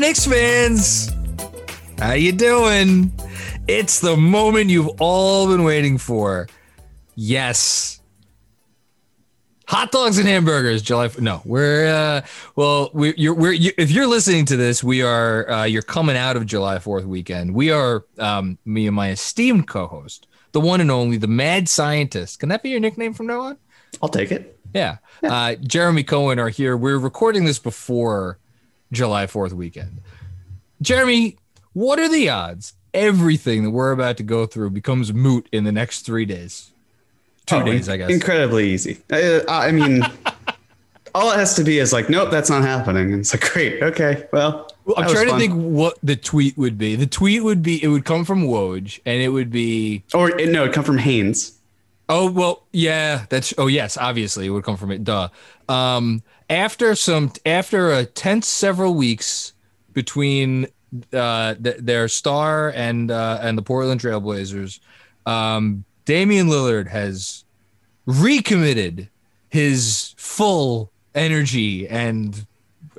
There, Knicks fans. How you doing? It's the moment you've all been waiting for. Yes. Hot dogs and hamburgers, July. No, we're uh, well. We, you're, we're you, if you're listening to this, we are. Uh, you're coming out of July Fourth weekend. We are. Um, me and my esteemed co-host, the one and only, the mad scientist. Can that be your nickname from now on? I'll take it. Yeah. Uh, Jeremy Cohen are here. We're recording this before July 4th weekend. Jeremy, what are the odds everything that we're about to go through becomes moot in the next three days? Two Oh, days, I guess. Incredibly easy. Uh, I mean, all it has to be is like, nope, that's not happening. And it's like, great, okay, well. I'm that was trying to think what the tweet would be. The tweet would be it would come from Woj and it would be Or no, it come from Haynes. Oh well, yeah. That's oh yes, obviously it would come from it. Duh. Um, after some after a tense several weeks between uh, th- their star and uh, and the Portland Trailblazers, um, Damian Lillard has recommitted his full energy and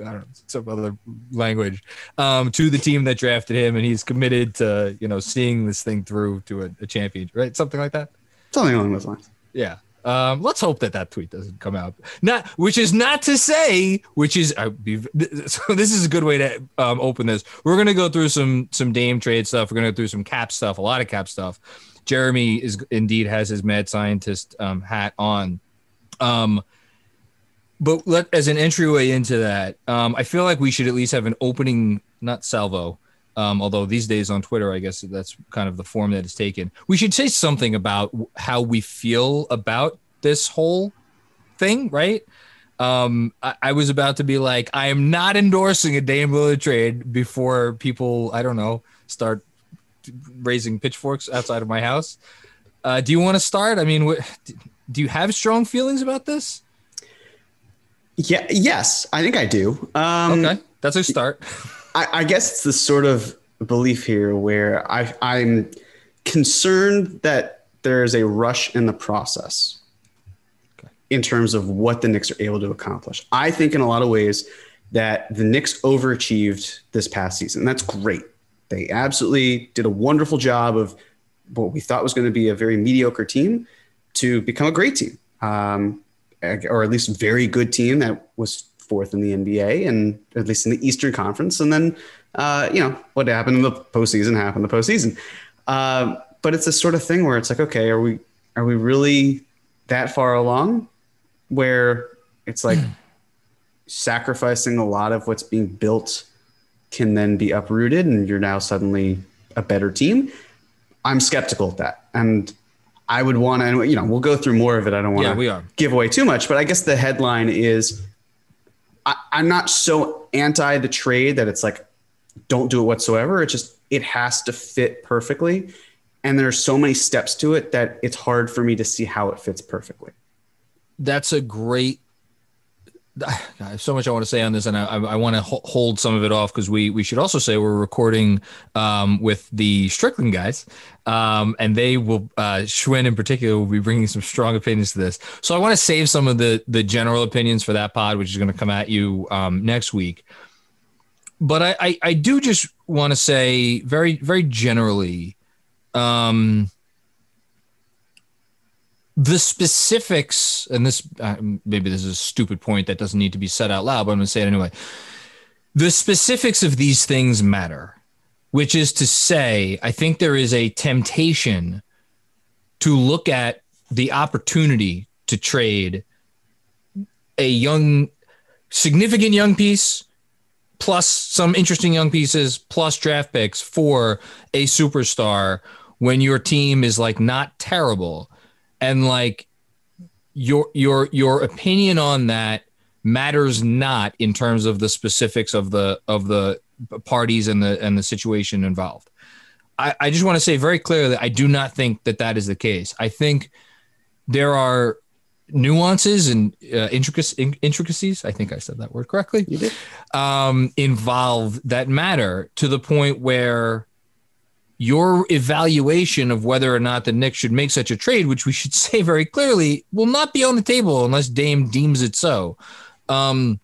I don't know some other language um, to the team that drafted him, and he's committed to you know seeing this thing through to a, a champion, right? Something like that. Something along those lines. Yeah. Um, let's hope that that tweet doesn't come out. Not, which is not to say, which is, so this is a good way to um, open this. We're gonna go through some some Dame trade stuff. We're gonna go through some cap stuff, a lot of cap stuff. Jeremy is indeed has his mad scientist um, hat on. Um, but let as an entryway into that, um, I feel like we should at least have an opening, not salvo. Um, although these days on Twitter, I guess that's kind of the form that it's taken. We should say something about how we feel about this whole thing, right? Um, I, I was about to be like, I am not endorsing a Dame Lillard trade before people, I don't know, start raising pitchforks outside of my house. Uh, do you want to start? I mean, what, do you have strong feelings about this? Yeah, yes, I think I do. Um, Okay, that's a start. I, I guess it's the sort of belief here where I, I'm concerned that there's a rush in the process in terms of what the Knicks are able to accomplish. I think in a lot of ways that the Knicks overachieved this past season. That's great. They absolutely did a wonderful job of what we thought was going to be a very mediocre team to become a great team, um, or at least very good team that was fourth in the NBA and at least in the Eastern Conference. And then, uh, you know, what happened in the postseason happened in the postseason. Uh, but it's this sort of thing where it's like, okay, are we are we really that far along? Where it's like sacrificing a lot of what's being built can then be uprooted, and you're now suddenly a better team. I'm skeptical of that, and I would want to, you know, we'll go through more of it. I don't want Yeah, to give away too much, but I guess the headline is I, I'm not so anti the trade that it's like, don't do it whatsoever. It's just, it has to fit perfectly. And there are so many steps to it that it's hard for me to see how it fits perfectly. That's a great I have so much I want to say on this, and I, I want to hold some of it off because we we should also say we're recording um, with the Strickland guys, um, and they will uh, Schwinn in particular will be bringing some strong opinions to this. So I want to save some of the the general opinions for that pod, which is going to come at you um, next week. But I, I, I do just want to say very very generally. Um, the specifics, and this uh, maybe this is a stupid point that doesn't need to be said out loud, but I'm going to say it anyway. The specifics of these things matter, which is to say, I think there is a temptation to look at the opportunity to trade a young, significant young piece plus some interesting young pieces plus draft picks for a superstar when your team is like not terrible and like your your your opinion on that matters not in terms of the specifics of the of the parties and the and the situation involved. I, I just want to say very clearly I do not think that that is the case. I think there are nuances and uh, intricacies. I think I said that word correctly. You did. Um, involved that matter to the point where your evaluation of whether or not the Knicks should make such a trade, which we should say very clearly, will not be on the table unless Dame deems it so. Um,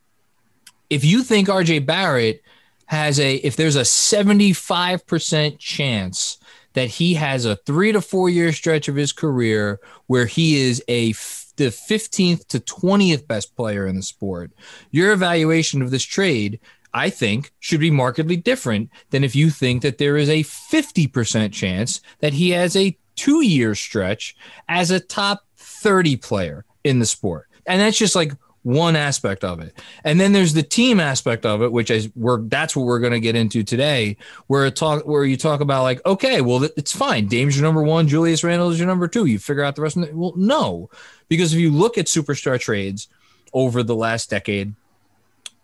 if you think RJ Barrett has a, if there's a 75% chance that he has a three to four year stretch of his career where he is a the 15th to 20th best player in the sport, your evaluation of this trade I think should be markedly different than if you think that there is a 50% chance that he has a two year stretch as a top 30 player in the sport. And that's just like one aspect of it. And then there's the team aspect of it, which is we're that's what we're going to get into today, where it talk where you talk about like, okay, well, it's fine. Dame's your number one, Julius Randle is your number two. You figure out the rest of it. Well, no, because if you look at superstar trades over the last decade,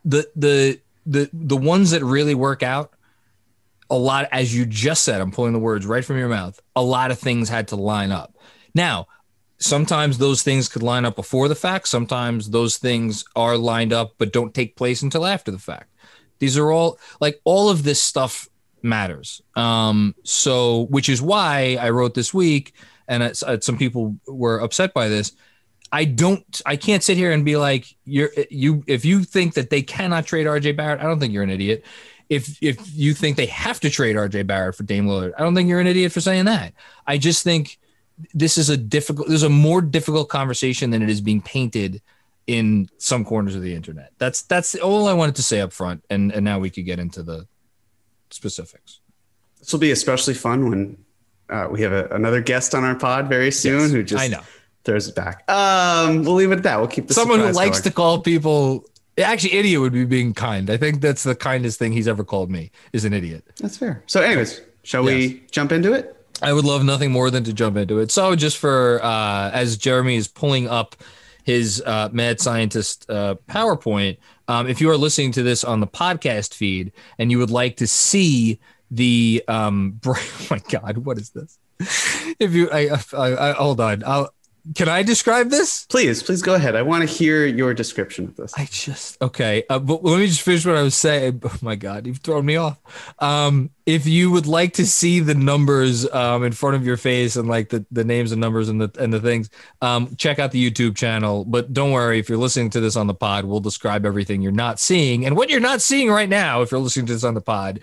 the the the the ones that really work out a lot as you just said i'm pulling the words right from your mouth a lot of things had to line up. Now sometimes those things could line up before the fact. Sometimes those things are lined up but don't take place until after the fact. These are all like all of this stuff matters. Um so which is why i wrote this week and it's, some people were upset by this I don't I can't sit here and be like you're you if you think that they cannot trade RJ Barrett, I don't think you're an idiot. If if you think they have to trade RJ Barrett for Dame Lillard, I don't think you're an idiot for saying that. I just think this is a difficult there's a more difficult conversation than it is being painted in some corners of the internet. That's that's all I wanted to say up front and and now we could get into the specifics. This will be especially fun when uh, we have a, another guest on our pod very soon yes, who just I know throws it back. Um, we'll leave it at that. We'll keep the someone who likes going. to call people. Actually, idiot would be being kind. I think that's the kindest thing he's ever called me. Is an idiot. That's fair. So, anyways, shall yes. we jump into it? I would love nothing more than to jump into it. So, just for uh, as Jeremy is pulling up his uh, mad scientist uh, PowerPoint, um, if you are listening to this on the podcast feed and you would like to see the um, oh my God, what is this? if you, I, I, I hold on, I'll can I describe this? Please, please go ahead. I want to hear your description of this. I just okay, uh, but let me just finish what I was saying. Oh my God, you've thrown me off. Um, if you would like to see the numbers um, in front of your face and like the, the names and numbers and the and the things, um, check out the YouTube channel. But don't worry, if you're listening to this on the pod, we'll describe everything you're not seeing and what you're not seeing right now. If you're listening to this on the pod,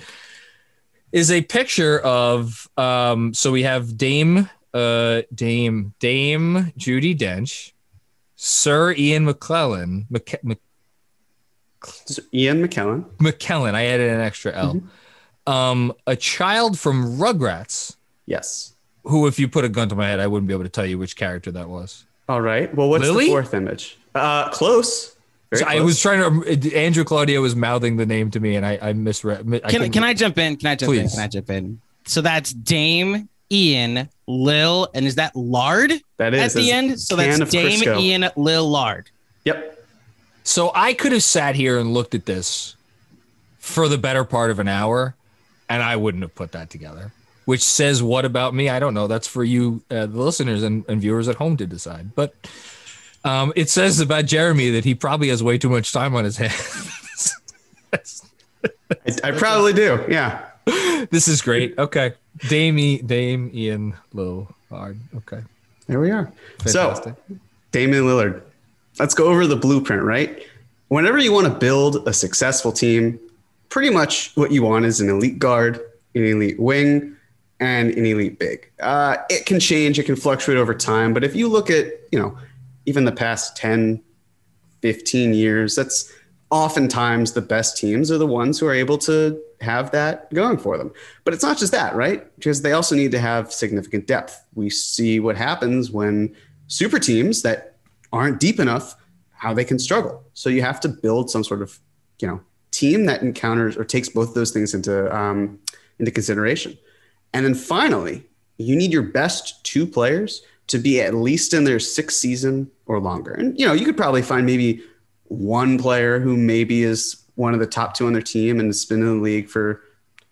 is a picture of um, so we have Dame uh, Dame Dame Judi Dench, Sir Ian McClellan, Mc, Mc, Ian McKellen. McKellen. I added an extra L. Mm-hmm. Um, a child from Rugrats. Yes. Who, if you put a gun to my head, I wouldn't be able to tell you which character that was. All right. Well, what's Lily? the fourth image? Uh, close. So I was trying to. Andrew Claudio was mouthing the name to me, and I, I misread. I can, can I jump in? Can I jump please. in? Can I jump in? So that's Dame Ian Lil, and is that Lard? That is at the end. So that's Dame Crisco. Ian Lil Lard. Yep. So I could have sat here and looked at this for the better part of an hour, and I wouldn't have put that together. Which says what about me? I don't know. That's for you, uh, the listeners and, and viewers at home to decide. But Um, it says about Jeremy that he probably has way too much time on his hands. I, I, probably do. Yeah. This is great. Okay. Dame, Dame, Ian, Lil, Hard. Okay. There we are. Fantastic. So, Damian Lillard. Let's go over the blueprint, right? Whenever you want to build a successful team, pretty much what you want is an elite guard, an elite wing, and an elite big. Uh, it can change, it can fluctuate over time, but if you look at, you know, even the past 10, 15 years, that's oftentimes the best teams are the ones who are able to have that going for them. But it's not just that, right? Because they also need to have significant depth. We see what happens when super teams that aren't deep enough, how they can struggle. So you have to build some sort of, you know, team that encounters or takes both those things into um, into consideration. And then finally, you need your best two players to be at least in their sixth season or longer. And you know, you could probably find maybe one player who maybe is one of the top two on their team and has been in the league for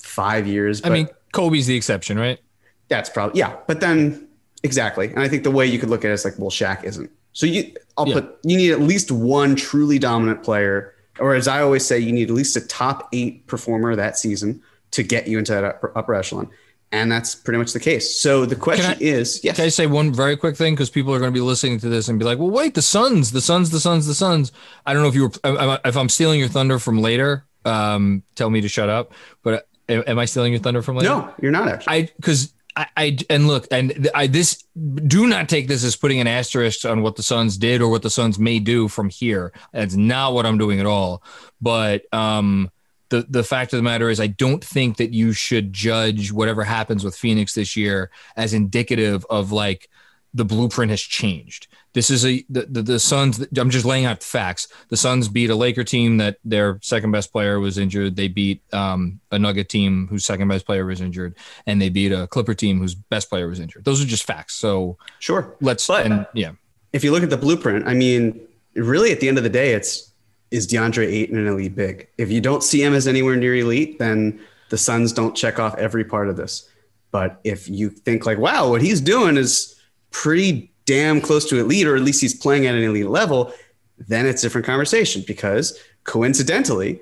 five years. I mean, Kobe's the exception, right? That's probably yeah. But then exactly, and I think the way you could look at it is like, well, Shaq isn't. So you, I'll yeah. put you need at least one truly dominant player, or as I always say, you need at least a top eight performer that season to get you into that upper, upper echelon. And that's pretty much the case. So the question I, is, yes. Can I say one very quick thing? Because people are going to be listening to this and be like, "Well, wait, the Suns, the Suns, the Suns, the Suns." I don't know if you were, if I'm stealing your thunder from later. Um, tell me to shut up. But uh, am I stealing your thunder from later? No, you're not actually. I because I, I, and look and I this do not take this as putting an asterisk on what the Suns did or what the Suns may do from here. That's not what I'm doing at all. But um, the the fact of the matter is I don't think that you should judge whatever happens with Phoenix this year as indicative of like the blueprint has changed. This is a the, the, the Suns. I'm just laying out the facts. The Suns beat a Laker team that their second best player was injured. They beat um, a Nugget team whose second best player was injured, and they beat a Clipper team whose best player was injured. Those are just facts. So sure, let's but and yeah. If you look at the blueprint, I mean, really at the end of the day, it's is DeAndre Ayton an elite big? If you don't see him as anywhere near elite, then the Suns don't check off every part of this. But if you think like, wow, what he's doing is pretty damn close to elite, or at least he's playing at an elite level, then it's a different conversation because coincidentally,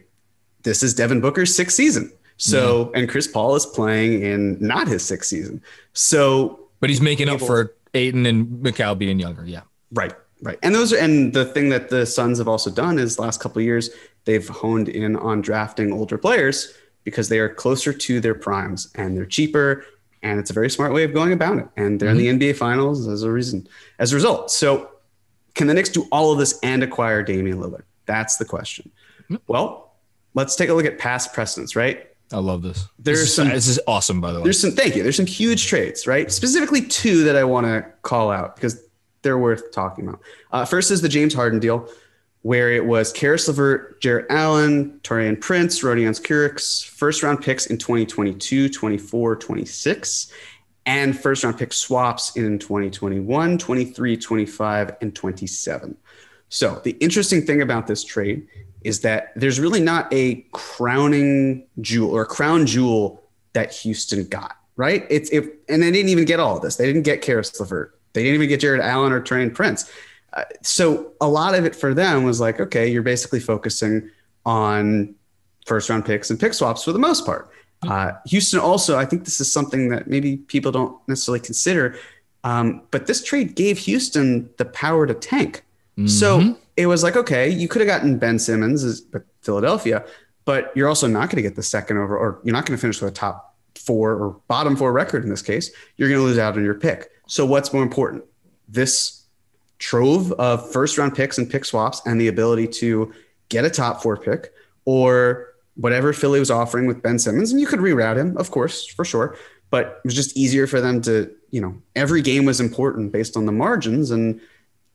this is Devin Booker's sixth season. So, yeah. and Chris Paul is playing in not his sixth season. So, but he's making up for Ayton and Mikal being younger. Yeah. Right. Right. And those are, and the thing that the Suns have also done is last couple years, they've honed in on drafting older players because they are closer to their primes and they're cheaper. And it's a very smart way of going about it. And they're mm-hmm. in the NBA finals as a reason, as a result. So can the Knicks do all of this and acquire Damian Lillard? That's the question. Mm-hmm. Well, let's take a look at past precedents, right? I love this. There's this is, some. This is awesome, by the way. There's some. Thank you. There's some huge trades, right? Specifically, two that I want to call out because they're worth talking about. Uh, first is the James Harden deal, where it was Caris LeVert, Jarrett Allen, Taurean Prince, Rodions Kurucs, first round picks in 2022, 24, 26, and first round pick swaps in 2021, 23, 25, and 27. So the interesting thing about this trade is that there's really not a crowning jewel or crown jewel that Houston got, right? It's if and they didn't even get all of this. They didn't get Caris LeVert. They didn't even get Jarrett Allen or Taurean Prince. Uh, so a lot of it for them was like, okay, you're basically focusing on first round picks and pick swaps for the most part. Uh, Houston also, I think this is something that maybe people don't necessarily consider, um, but this trade gave Houston the power to tank. Mm-hmm. So it was like, okay, you could have gotten Ben Simmons as Philadelphia, but you're also not going to get the second over, or you're not going to finish with a top four or bottom four record in this case. You're going to lose out on your pick. So what's more important? This trove of first round picks and pick swaps and the ability to get a top four pick or whatever Philly was offering with Ben Simmons. And you could reroute him, of course, for sure. But it was just easier for them to, you know, every game was important based on the margins. And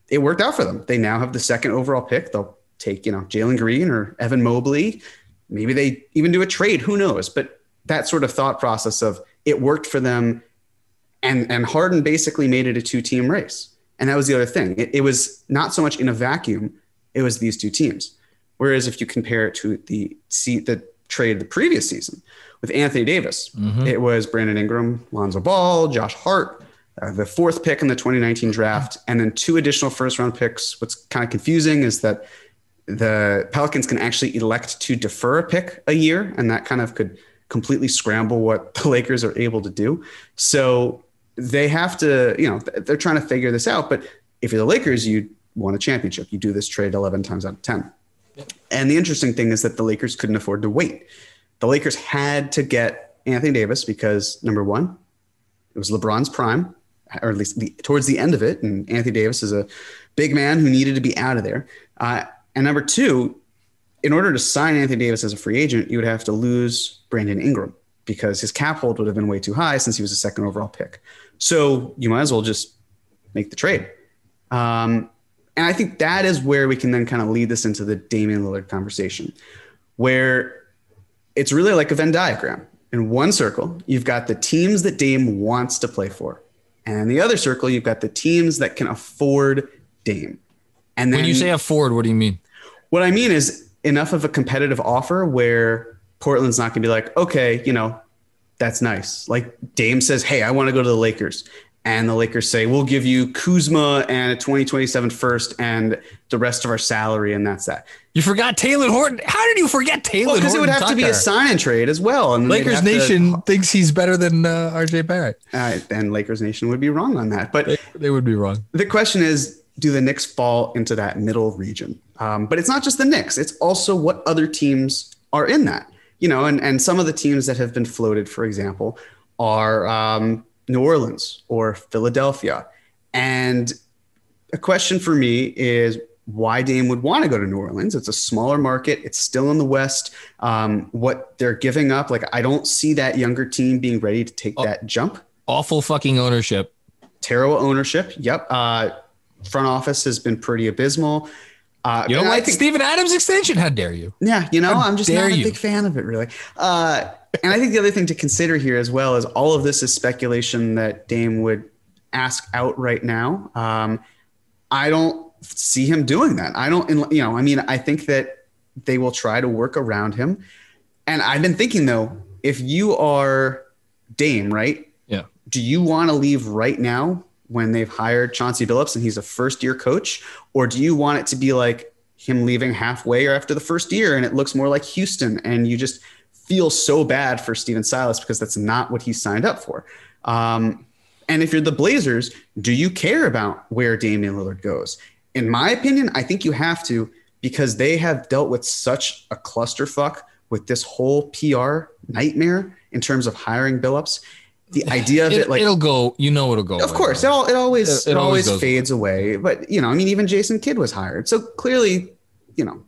it worked out for them. They now have the second overall pick. They'll take, you know, Jalen Green or Evan Mobley. Maybe they even do a trade. Who knows? But that sort of thought process of it worked for them and and Harden basically made it a two team race. And that was the other thing. It, it, was not so much in a vacuum; it was these two teams. Whereas if you compare it to the see the trade the previous season with Anthony Davis, mm-hmm. it was Brandon Ingram, Lonzo Ball, Josh Hart, uh, the fourth pick in the 2019 draft, and then two additional first round picks. What's kind of confusing is that the Pelicans can actually elect to defer a pick a year, and that kind of could completely scramble what the Lakers are able to do. So they have to, you know, they're trying to figure this out. But if you're the Lakers, you won a championship. You do this trade 11 times out of 10. And the interesting thing is that the Lakers couldn't afford to wait. The Lakers had to get Anthony Davis because number one, it was LeBron's prime, or at least the, towards the end of it. And Anthony Davis is a big man who needed to be out of there. Uh, and number two, in order to sign Anthony Davis as a free agent, you would have to lose Brandon Ingram because his cap hold would have been way too high since he was a second overall pick. So you might as well just make the trade. Um, and I think that is where we can then kind of lead this into the Damian Lillard conversation, where it's really like a Venn diagram. In one circle, you've got the teams that Dame wants to play for. And in the other circle, you've got the teams that can afford Dame. And then, when you say afford, what do you mean? What I mean is enough of a competitive offer where Portland's not going to be like, okay, you know, that's nice. Like Dame says, hey, I want to go to the Lakers and the Lakers say, we'll give you Kuzma and a 2027 first and the rest of our salary, and that's that. You forgot Talen Horton. How did you forget well, Because it would have Tucker? to be a sign and trade as well. And Lakers Nation to, thinks he's better than uh, RJ Barrett. Uh, and Lakers Nation would be wrong on that. But they, they, would be wrong. The question is, do the Knicks fall into that middle region? Um, but it's not just the Knicks. It's also what other teams are in that. You know, and, and some of the teams that have been floated, for example, are um, New Orleans or Philadelphia. And a question for me is why Dame would want to go to New Orleans. It's a smaller market. It's still in the West. Um, what they're giving up, like I don't see that younger team being ready to take oh, that jump. Awful fucking ownership. Terrible ownership. Yep. Uh, front office has been pretty abysmal. Uh, you don't like think, Steven Adams extension? How dare you? Yeah, you know, How I'm just not a you? big fan of it, really. Uh, and I think the other thing to consider here as well is all of this is speculation that Dame would ask out right now. Um, I don't see him doing that. I don't, you know, I mean, I think that they will try to work around him. And I've been thinking though, if you are Dame, right? Yeah. Do you want to leave right now when they've hired Chauncey Billups and he's a first year coach? Or do you want it to be like him leaving halfway or after the first year and it looks more like Houston and you just feel so bad for Stephen Silas because that's not what he signed up for. Um, and if you're the Blazers, do you care about where Damian Lillard goes? In my opinion, I think you have to because they have dealt with such a clusterfuck with this whole PR nightmare in terms of hiring Billups. The idea of it, it like it'll go, you know, it'll go. Of course, it, all, it always it, it, it always, always fades away. But you know, I mean, even Jason Kidd was hired, so clearly, you know,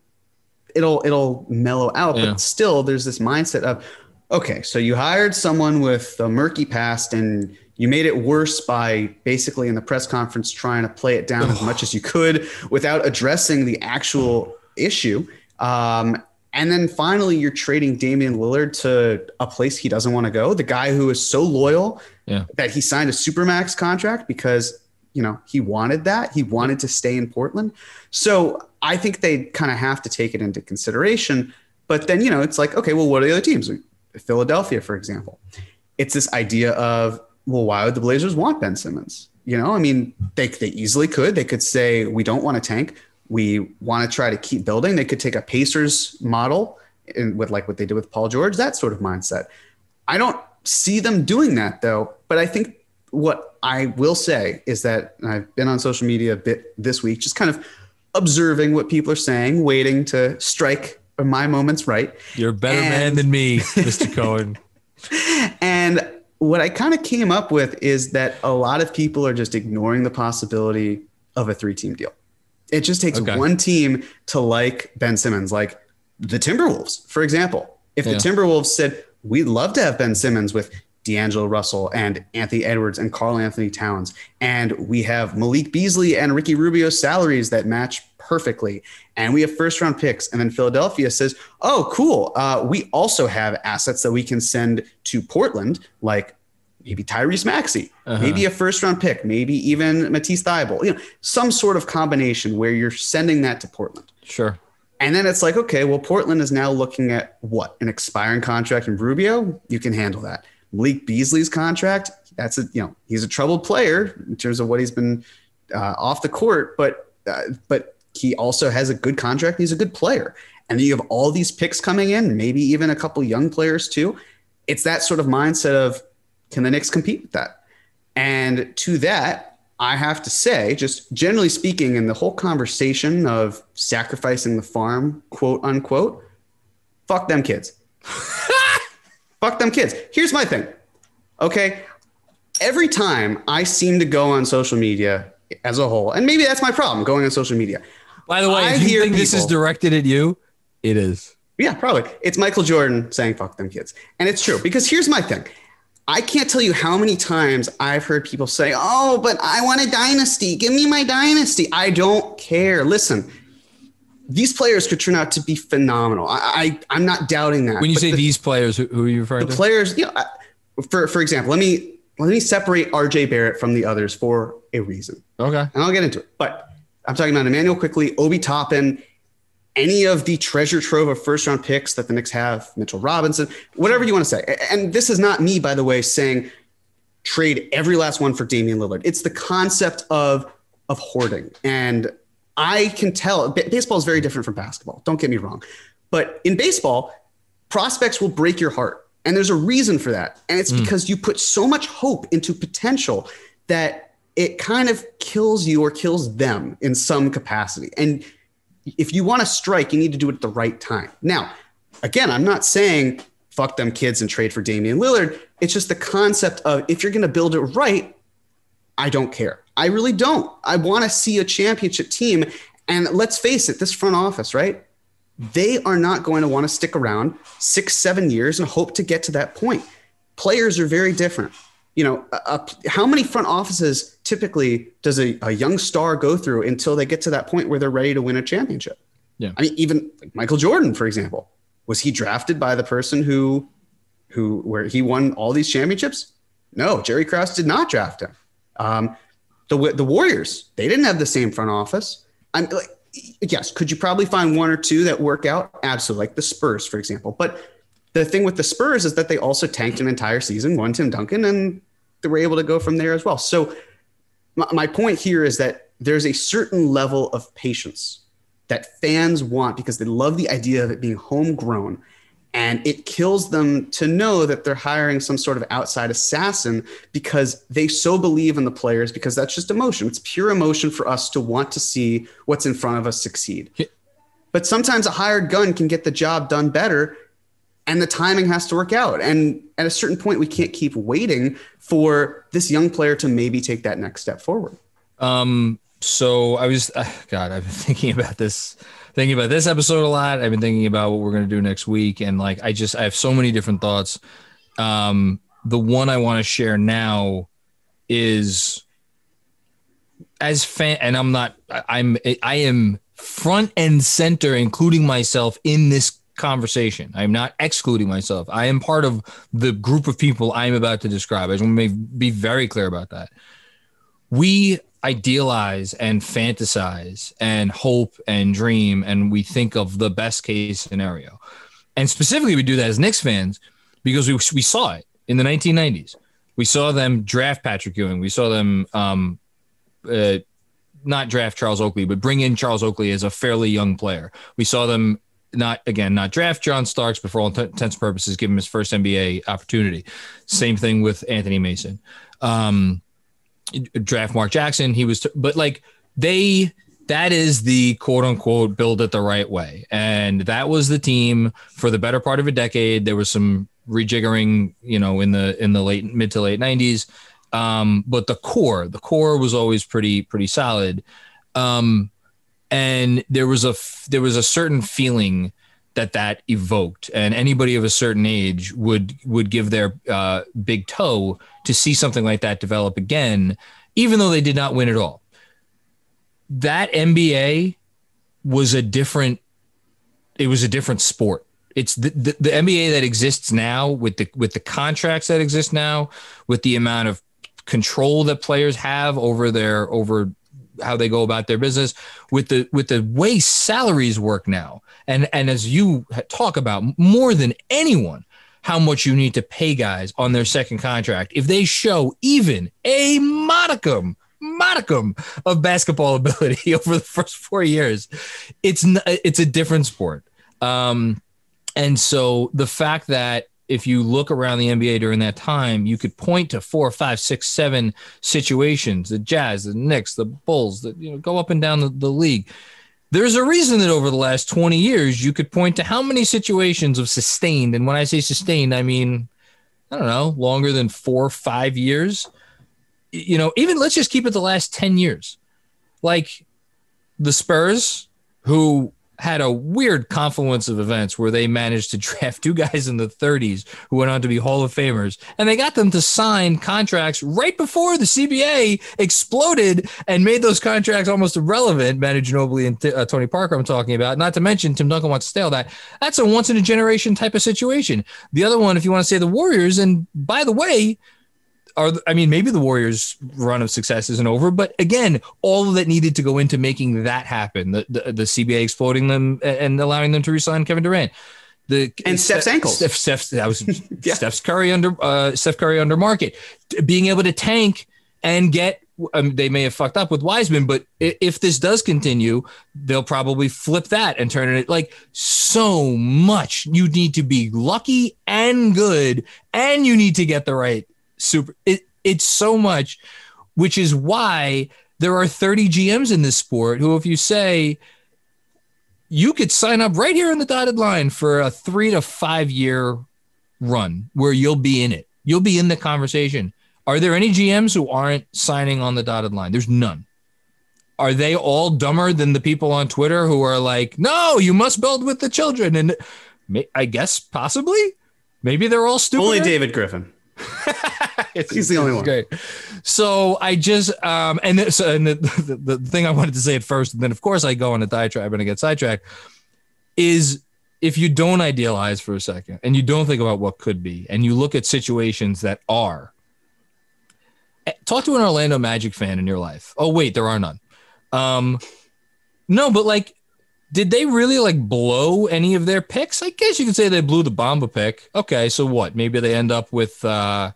it'll it'll mellow out. Yeah. But still, there's this mindset of okay, so you hired someone with a murky past and you made it worse by basically in the press conference trying to play it down as much as you could without addressing the actual issue. Um, and then finally, you're trading Damian Lillard to a place he doesn't want to go. The guy who is so loyal yeah. that he signed a supermax contract because you know he wanted that. He wanted to stay in Portland. So I think they kind of have to take it into consideration. But then, you know, it's like, okay, well, what are the other teams? Philadelphia, for example. It's this idea of, well, why would the Blazers want Ben Simmons? You know, I mean, they, they easily could. They could say, we don't want to tank. We want to try to keep building. They could take a Pacers model in, with like what they did with Paul George, that sort of mindset. I don't see them doing that though. But I think what I will say is that I've been on social media a bit this week, just kind of observing what people are saying, waiting to strike my moments right. You're a better and, man than me, Mr. Cohen. and what I kind of came up with is that a lot of people are just ignoring the possibility of a three team deal. It just takes okay. one team to like Ben Simmons, like the Timberwolves, for example. If yeah. the Timberwolves said, we'd love to have Ben Simmons with D'Angelo Russell and Anthony Edwards and Karl-Anthony Towns. And we have Malik Beasley and Ricky Rubio's salaries that match perfectly. And we have first round picks. And then Philadelphia says, oh, cool. Uh, we also have assets that we can send to Portland, like maybe Tyrese Maxey, uh-huh. maybe a first round pick, maybe even Matisse Thybulle, you know, some sort of combination where you're sending that to Portland. Sure. And then it's like, okay, well, Portland is now looking at what? An expiring contract in Rubio? You can handle that Malik Beasley's contract, that's a you know he's a troubled player in terms of what he's been uh, off the court, but uh, but he also has a good contract. He's a good player, and then you have all these picks coming in, maybe even a couple young players too. It's that sort of mindset of can the Knicks compete with that? And to that, I have to say, just generally speaking, in the whole conversation of sacrificing the farm, quote unquote, fuck them kids. fuck them kids. Here's my thing. Okay. Every time I seem to go on social media as a whole, and maybe that's my problem going on social media. By the way, I if you think people, this is directed at you, it is. Yeah, probably. It's Michael Jordan saying fuck them kids. And it's true because here's my thing. I can't tell you how many times I've heard people say, "Oh, but I want a dynasty. Give me my dynasty." I don't care. Listen, these players could turn out to be phenomenal. I, I am not doubting that. When you say the, these players, who, who, are you referring the to? The players, you know, for for example, let me let me separate R.J. Barrett from the others for a reason. Okay, and I'll get into it. But I'm talking about Immanuel Quickley, Obi Toppin, any of the treasure trove of first round picks that the Knicks have, Mitchell Robinson, whatever you want to say. And this is not me, by the way, saying trade every last one for Damian Lillard. It's the concept of of hoarding. And I can tell baseball is very different from basketball. Don't get me wrong. But in baseball, prospects will break your heart. And there's a reason for that. And it's mm. because you put so much hope into potential that it kind of kills you or kills them in some capacity. And if you want to strike, you need to do it at the right time. Now, again, I'm not saying fuck them kids and trade for Damian Lillard. It's just the concept of if you're going to build it right, I don't care. I really don't. I want to see a championship team. And let's face it, this front office, right? They are not going to want to stick around six, seven years and hope to get to that point. Players are very different you know, a, a, how many front offices typically does a, a, young star go through until they get to that point where they're ready to win a championship? Yeah. I mean, even like Michael Jordan, for example, was he drafted by the person who, who, where he won all these championships? No, Jerry Krause did not draft him. Um, the the Warriors, they didn't have the same front office. I'm like, yes, could you probably find one or two that work out? Absolutely, like the Spurs, for example. But the thing with the Spurs is that they also tanked an entire season, won Tim Duncan, and they were able to go from there as well. So my, my point here is that there's a certain level of patience that fans want because they love the idea of it being homegrown. And it kills them to know that they're hiring some sort of outside assassin because they so believe in the players because that's just emotion. It's pure emotion for us to want to see what's in front of us succeed. But sometimes a hired gun can get the job done better and the timing has to work out. And at a certain point, we can't keep waiting for this young player to maybe take that next step forward. Um, so I was, uh, God, I've been thinking about this, thinking about this episode a lot. I've been thinking about what we're going to do next week. And like, I just, I have so many different thoughts. Um, the one I want to share now is as fan, and I'm not, I'm, I am front and center, including myself in this conversation. I'm not excluding myself. I am part of the group of people I'm about to describe. I just want to be very clear about that. We idealize and fantasize and hope and dream, and we think of the best case scenario. And specifically, we do that as Knicks fans because we, we saw it in the 1990s. We saw them draft Patrick Ewing. We saw them um, uh, not draft Charles Oakley, but bring in Charles Oakley as a fairly young player. We saw them not again, not draft John Starks, but for all intents and purposes, give him his first NBA opportunity. Same thing with Anthony Mason. Um, draft Mark Jackson. He was, t- but like they, that is the quote unquote build it the right way. And that was the team for the better part of a decade. There was some rejiggering, you know, in the, in the late, mid to late nineties. Um, but the core, the core was always pretty, pretty solid. Um, and there was a there was a certain feeling that that evoked. And anybody of a certain age would would give their uh, big toe to see something like that develop again even though they did not win at all. That nba was a different it was a different sport. It's the, the, the nba that exists now with the with the contracts that exist now with the amount of control that players have over their over how they go about their business with the with the way salaries work now. And and as you talk about more than anyone how much you need to pay guys on their second contract. If they show even a modicum modicum of basketball ability over the first four years it's it's a different sport. Um, and so the fact that if you look around the NBA during that time, you could point to four, five, six, seven situations: the Jazz, the Knicks, the Bulls, that you know go up and down the, the league. There's a reason that over the last 20 years, you could point to how many situations of sustained, and when I say sustained, I mean I don't know, longer than four, five years. You know, even let's just keep it the last 10 years. Like the Spurs, who had a weird confluence of events where they managed to draft two guys in the 30s who went on to be Hall of Famers, and they got them to sign contracts right before the CBA exploded and made those contracts almost irrelevant. Manu Ginobili and uh, Tony Parker, I'm talking about. Not to mention Tim Duncan wants to stale that. That's a once in a generation type of situation. The other one, if you want to say the Warriors, and by the way, are I mean maybe the Warriors run of success isn't over, but again, all that needed to go into making that happen, the the, the CBA exploding them and allowing them to resign Kevin Durant. The, and Steph's ankles. Steph, Steph, that was yeah. Steph's Curry under uh, Steph Curry under market, being able to tank and get. Um, they may have fucked up with Wiseman, but if this does continue, they'll probably flip that and turn it like so much. You need to be lucky and good, and you need to get the right super it, it's so much which is why there are 30 gms in this sport who if you say you could sign up right here in the dotted line for a three to five year run where you'll be in it. You'll be in the conversation. Are there any gms who aren't signing on the dotted line? There's none. Are they all dumber than the people on twitter who are like no you must build with the children and i guess possibly? Maybe they're all stupid only david griffin He's the only one. Great. So I just um and this and the, the, the thing I wanted to say at first, and then of course I go on a diatribe and I get sidetracked, is if you don't idealize for a second and you don't think about what could be, and you look at situations that are, eh, talk to an Orlando Magic fan in your life. Oh wait, there are none. Um, no, but like did they really like blow any of their picks? I guess you could say they blew the Bamba pick. Okay, so what? Maybe they end up with uh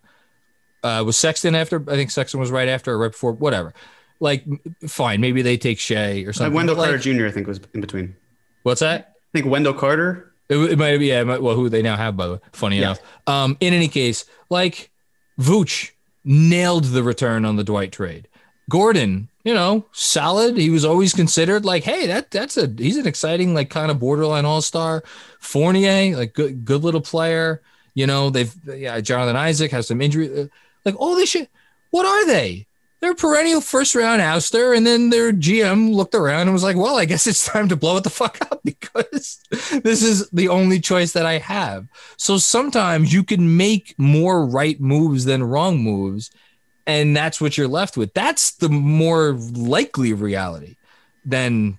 uh was Sexton after I think Sexton was right after or right before, whatever. Like fine, maybe they take Shai or something. Like Wendell Carter Jr. I think was in between. What's that? I think Wendell Carter. It, it might be yeah, might, well who they now have by the way. Funny yeah. enough. Um in any case, like Vooch nailed the return on the Dwight trade. Gordon you know, solid. He was always considered like, hey, that that's a he's an exciting like kind of borderline all star. Fournier, like good good little player. You know, they've yeah, Jonathan Isaac has some injury. Like all this shit. What are they? They're perennial first round ouster, and then their GM looked around and was like, "Well, I guess it's time to blow it the fuck up because this is the only choice that I have." So sometimes you can make more right moves than wrong moves, and that's what you're left with. That's the more likely reality than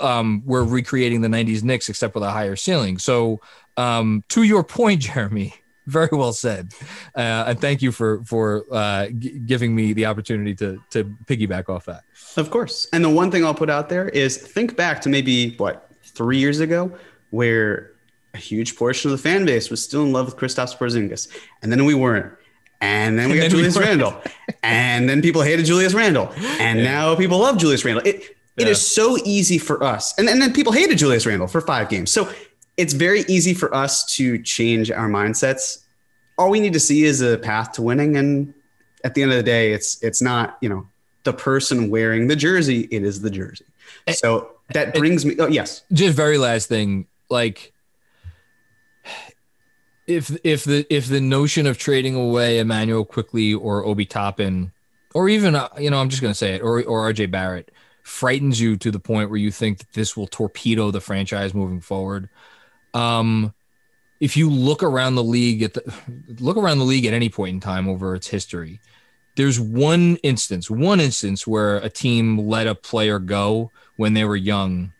um, we're recreating the 90s Knicks, except with a higher ceiling. So, um, to your point, Jeremy, very well said, uh, and thank you for for uh, g- giving me the opportunity to to piggyback off that. Of course, and the one thing I'll put out there is think back to maybe what three years ago, where a huge portion of the fan base was still in love with Kristaps Porzingis, and then we weren't. And then we got Julius we Randle. and then people hated Julius Randle. And yeah. now people love Julius Randle. It, it yeah. is so easy for us. And, and then people hated Julius Randle for five games. So it's very easy for us to change our mindsets. All we need to see is a path to winning. And at the end of the day, it's it's not, you know, the person wearing the jersey, it is the jersey. Eh, so that eh, brings me oh yes. Just very last thing, like if if the if the notion of trading away Immanuel Quickley or Obi Toppin, or even uh, you know I'm just gonna say it, or or RJ Barrett frightens you to the point where you think that this will torpedo the franchise moving forward. Um, if you look around the league at the look around the league at any point in time over its history, there's one instance, one instance where a team let a player go when they were young,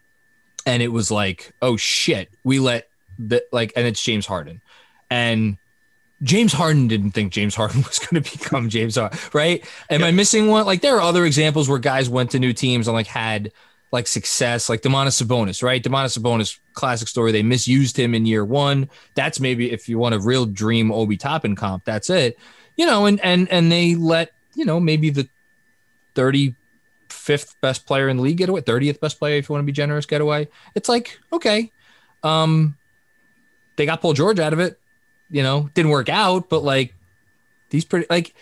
and it was like, oh shit, we let that like, and it's James Harden and James Harden didn't think James Harden was going to become James Harden, right? Am. I missing one? Like there are other examples where guys went to new teams and like had like success, like Domantas Sabonis, right? Domantas Sabonis, classic story. They misused him in year one. That's maybe if you want a real dream Obi Toppin comp, that's it. You know, and and and they let you know maybe the thirty fifth best player in the league get away, thirtieth best player if you want to be generous get away. It's like okay, um, they got Paul George out of it. You know, didn't work out, but like these pretty like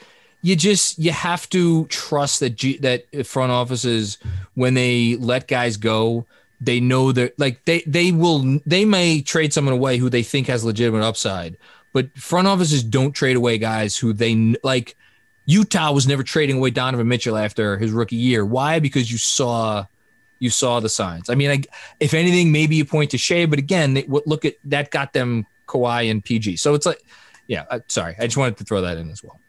you just you have to trust that G, that front offices when they let guys go they know that like they they will they may trade someone away who they think has legitimate upside but front offices don't trade away guys who they like Utah was never trading away Donovan Mitchell after his rookie year. Why? Because you saw you saw the signs. I mean I, if anything maybe you point to Shai but again they, look at that got them Kawhi and PG so it's like yeah uh, sorry I just wanted to throw that in as well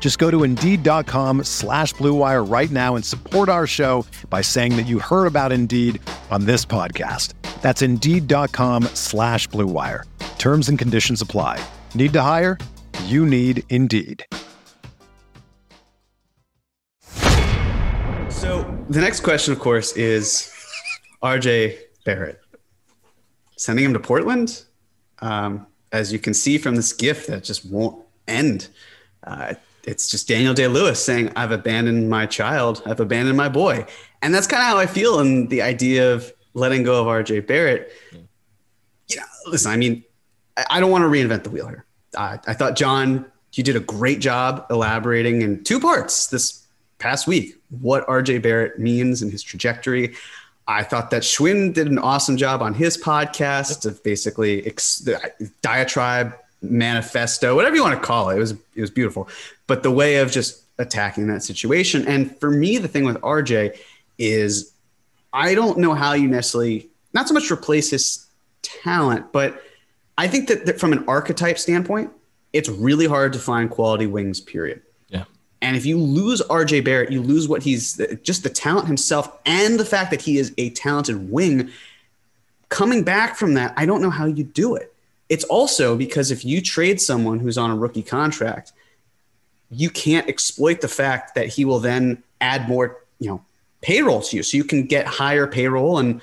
Just go to Indeed.com slash BlueWire right now and support our show by saying that you heard about Indeed on this podcast. That's Indeed.com slash BlueWire. Terms and conditions apply. Need to hire? You need Indeed. So the next question, of course, is RJ Barrett. Sending him to Portland? Um, as you can see from this gift, that just won't end. Uh, it's just Daniel Day Lewis saying, I've abandoned my child, I've abandoned my boy. And that's kind of how I feel in the idea of letting go of RJ Barrett. You know, listen, I mean, I don't want to reinvent the wheel here. Uh, I thought, John, you did a great job elaborating in two parts this past week what RJ Barrett means and his trajectory. I thought that Schwinn did an awesome job on his podcast of basically ex- diatribe manifesto, whatever you want to call it. It was it was beautiful. But the way of just attacking that situation. And for me, the thing with RJ is I don't know how you necessarily not so much replace his talent, but I think that, that from an archetype standpoint, it's really hard to find quality wings, period. Yeah. And if you lose RJ Barrett, you lose what he's just the talent himself and the fact that he is a talented wing. Coming back from that, I don't know how you do it. It's also because if you trade someone who's on a rookie contract, you can't exploit the fact that he will then add more, you know, payroll to you. So you can get higher payroll and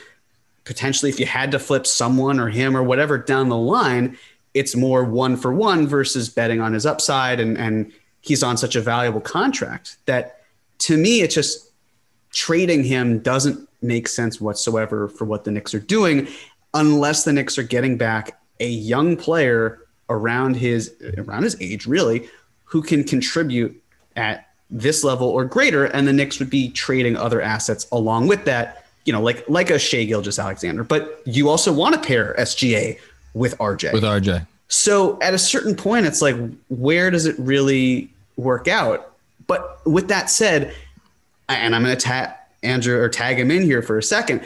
potentially if you had to flip someone or him or whatever down the line, it's more one for one versus betting on his upside and and he's on such a valuable contract that to me it's just trading him doesn't make sense whatsoever for what the Knicks are doing unless the Knicks are getting back a young player around his around his age, really, who can contribute at this level or greater, and the Knicks would be trading other assets along with that. You know, like like a Shai Gilgeous-Alexander, but you also want to pair SGA with RJ. With RJ. So at a certain point, it's like, where does it really work out? But with that said, and I'm going to tag Andrew or tag him in here for a second.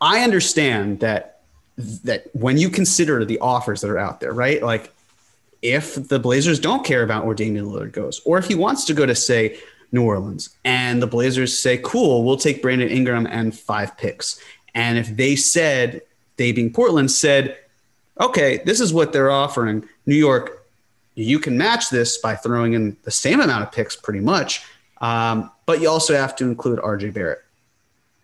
I understand that that when you consider the offers that are out there, right? Like if the Blazers don't care about where Damian Lillard goes, or if he wants to go to say New Orleans, and the Blazers say, "Cool, we'll take Brandon Ingram and five picks," and if they said, they being Portland said, "Okay, this is what they're offering," New York, you can match this by throwing in the same amount of picks, pretty much, um, but you also have to include RJ Barrett.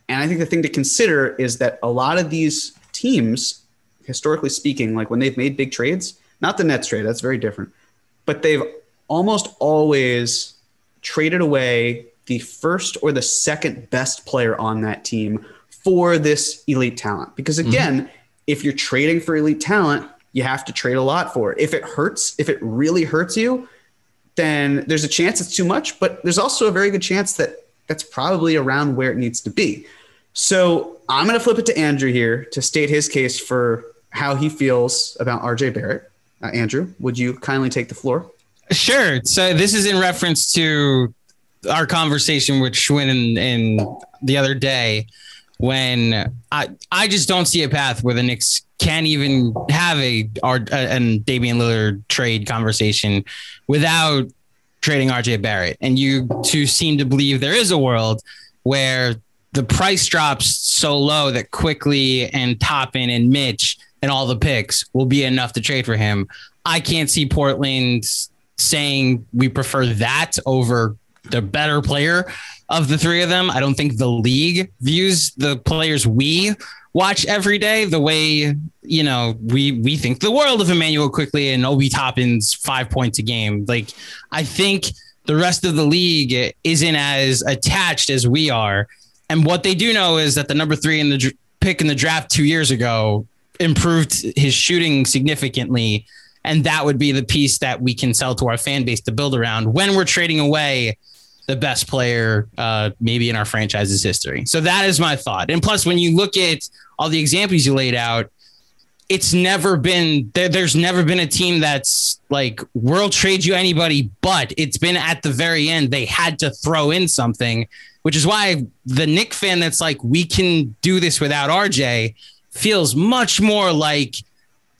And I think the thing to consider is that a lot of these teams, historically speaking, like when they've made big trades, not the Nets trade, that's very different, but they've almost always traded away the first or the second best player on that team for this elite talent. Because mm-hmm. again, mm-hmm. if you're trading for elite talent, you have to trade a lot for. It. If it hurts, if it really hurts you, then there's a chance it's too much, but there's also a very good chance that that's probably around where it needs to be. So I'm going to flip it to Andrew here to state his case for how he feels about RJ Barrett. Uh, Andrew, would you kindly take the floor? Sure. So this is in reference to our conversation with Schwinn and the other day when I I just don't see a path where the Knicks can't even have a our and Damian Lillard trade conversation without trading RJ Barrett. And you two seem to believe there is a world where the price drops so low that quickly and Toppin and Mitch and all the picks will be enough to trade for him. I can't see Portland saying we prefer that over the better player of the three of them. I don't think the league views the players we watch every day the way you know we we think the world of Immanuel Quickley and Obi Toppin's five points a game. Like I think the rest of the league isn't as attached as we are. And what they do know is that the number three in the dr- pick in the draft two years ago improved his shooting significantly. And that would be the piece that we can sell to our fan base to build around when we're trading away the best player uh, maybe in our franchise's history. So that is my thought. And plus, when you look at all the examples you laid out, it's never been there, there's never been a team that's like world trade you anybody, but it's been at the very end they had to throw in something, which is why the Knick fan that's like we can do this without RJ feels much more like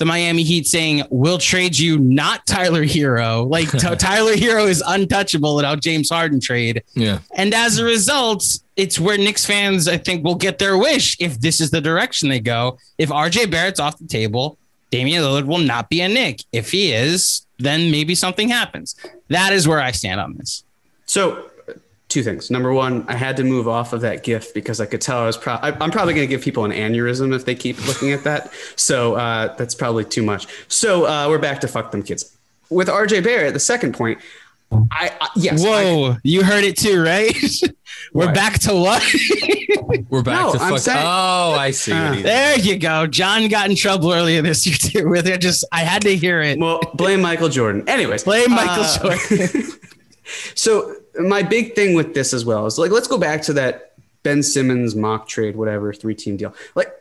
the Miami Heat saying, we'll trade you not Tyler Herro. Like t- Tyler Herro is untouchable without James Harden trade. Yeah. And as a result, it's where Knicks fans, I think, will get their wish if this is the direction they go. If RJ Barrett's off the table, Damian Lillard will not be a Knick. If he is, then maybe something happens. That is where I stand on this. So two things. Number one, I had to move off of that GIF because I could tell I was. Pro- I, am probably going to give people an aneurysm if they keep looking at that. So uh, that's probably too much. So uh, we're back to fuck them kids. With RJ Barrett, the second point. I, I yes. Whoa, I, you heard it too, right? we're what? back to what? we're back no, to fuck. Saying, oh, I see. Uh, there you go. John got in trouble earlier this year too. With it, just I had to hear it. Well, blame Michael Jordan. Anyways, blame Michael uh, Jordan. so my big thing with this as well is like let's go back to that Ben Simmons mock trade, whatever three team deal. Like,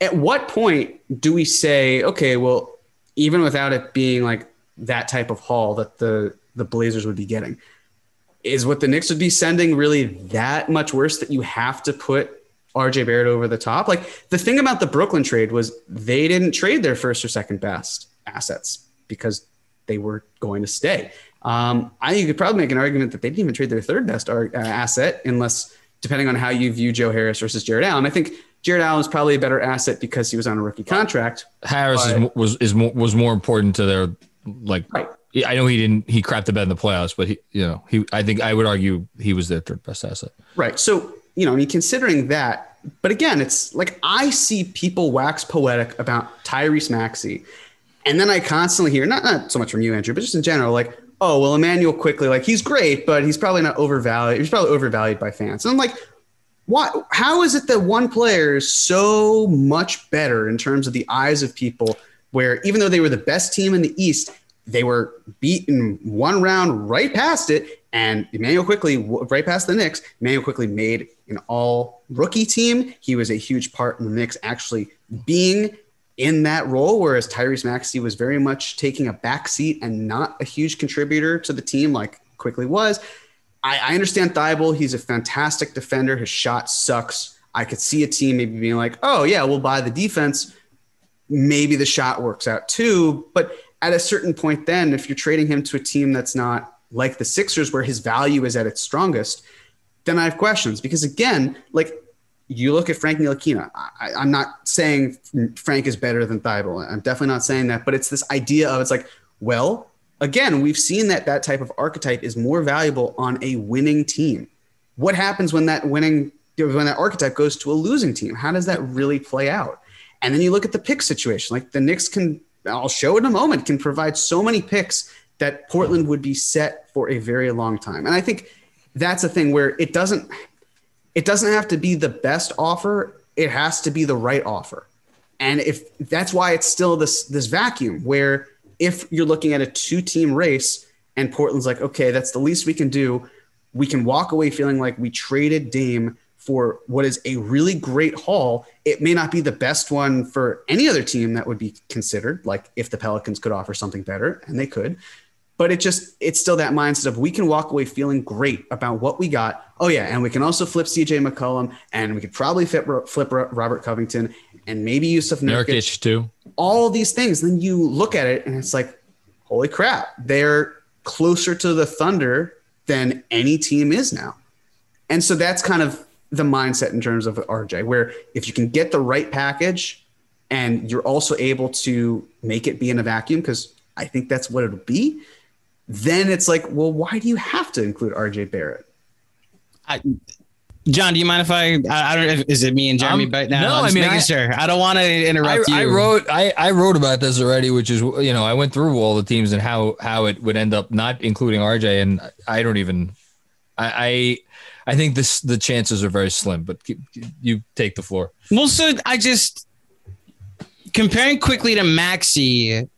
at what point do we say, okay, well, even without it being like that type of haul that the the Blazers would be getting, is what the Knicks would be sending really that much worse that you have to put RJ Barrett over the top? Like the thing about the Brooklyn trade was they didn't trade their first or second best assets because they were going to stay. Um, I think you could probably make an argument that they didn't even trade their third best uh, asset, unless depending on how you view Joe Harris versus Jarrett Allen. I think Jarrett Allen is probably a better asset because he was on a rookie contract. Harris but, is, was is more, was more important to their like. Right. I know he didn't. He crapped the bed in the playoffs, but he, you know, he. I think I would argue he was their third best asset. Right. So you know, I mean, considering that, but again, it's like I see people wax poetic about Tyrese Maxey, and then I constantly hear not not so much from you, Andrew, but just in general, like, oh well, Immanuel Quickley like he's great, but he's probably not overvalued. He's probably overvalued by fans. And I'm like, why? How is it that one player is so much better in terms of the eyes of people? Where even though they were the best team in the East, they were beaten one round right past it, and Immanuel Quickley, right past the Knicks. Immanuel Quickley made an all rookie team. He was a huge part in the Knicks actually being in that role, whereas Tyrese Maxey was very much taking a back seat and not a huge contributor to the team like Quickley was. I, I understand Thybulle. He's a fantastic defender. His shot sucks. I could see a team maybe being like, oh, yeah, we'll buy the defense. Maybe the shot works out too. But at a certain point, then, if you're trading him to a team that's not like the Sixers, where his value is at its strongest, then I have questions. Because again, like you look at Frank Ntilikina. I, am not saying Frank is better than Thybulle. I'm definitely not saying that, but it's this idea of it's like, well, again, we've seen that that type of archetype is more valuable on a winning team. What happens when that winning when that archetype goes to a losing team? How does that really play out? And then you look at the pick situation. Like the Knicks can, I'll show in a moment, can provide so many picks that Portland would be set for a very long time. And I think that's a thing where it doesn't it doesn't have to be the best offer, it has to be the right offer. And if that's why it's still this this vacuum where if you're looking at a two team race and Portland's like, okay, that's the least we can do. We can walk away feeling like we traded Dame for what is a really great haul. It may not be the best one for any other team that would be considered, like if the Pelicans could offer something better, and they could. But it just, it's still that mindset of we can walk away feeling great about what we got. Oh, yeah. And we can also flip CJ McCollum and we could probably flip, flip Robert Covington and maybe Jusuf Nurkic. Nurkic too. All these things. Then you look at it and it's like, holy crap, they're closer to the Thunder than any team is now. And so that's kind of the mindset in terms of RJ, where if you can get the right package and you're also able to make it be in a vacuum, because I think that's what it'll be, then it's like, well, why do you have to include RJ Barrett? I, John, do you mind if I? I, I don't. Is it me and Jeremy? Um, but now, no, I'm I mean, making I, sure. I don't want to interrupt I, you. I wrote. I, I wrote about this already, which is you know I went through all the teams and how how it would end up not including RJ, and I don't even. I I, I think this the chances are very slim, but you take the floor. Well, so I just comparing Quickley to Maxey,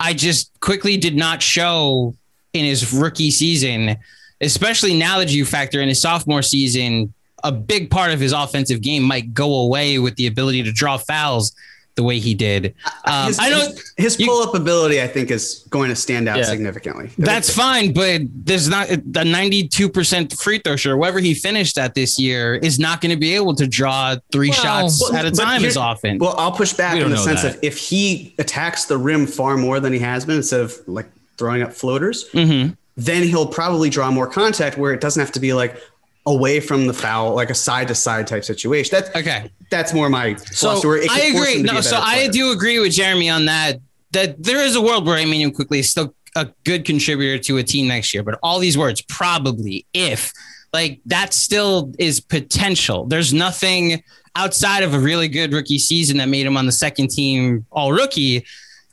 I just Quickley did not show in his rookie season, especially now that you factor in his sophomore season a big part of his offensive game might go away with the ability to draw fouls the way he did. Um, his, I know his, pull up ability, I think, is going to stand out yeah. significantly. That's fine, but there's not the 92% free throw shot, whoever he finished at this year, is not going to be able to draw three well, shots well, at a time as often. Well, I'll push back in the sense that. of if he attacks the rim far more than he has been instead of like throwing up floaters. Mm-hmm then he'll probably draw more contact where it doesn't have to be like, away from the foul, like a side to side type situation. That's okay. That's more my so I agree. No, so I do agree with Jeremy on that. That there is a world where Immanuel Quickley is still a good contributor to a team next year, but all these words probably if like that still is potential. There's nothing outside of a really good rookie season that made him on the second team all rookie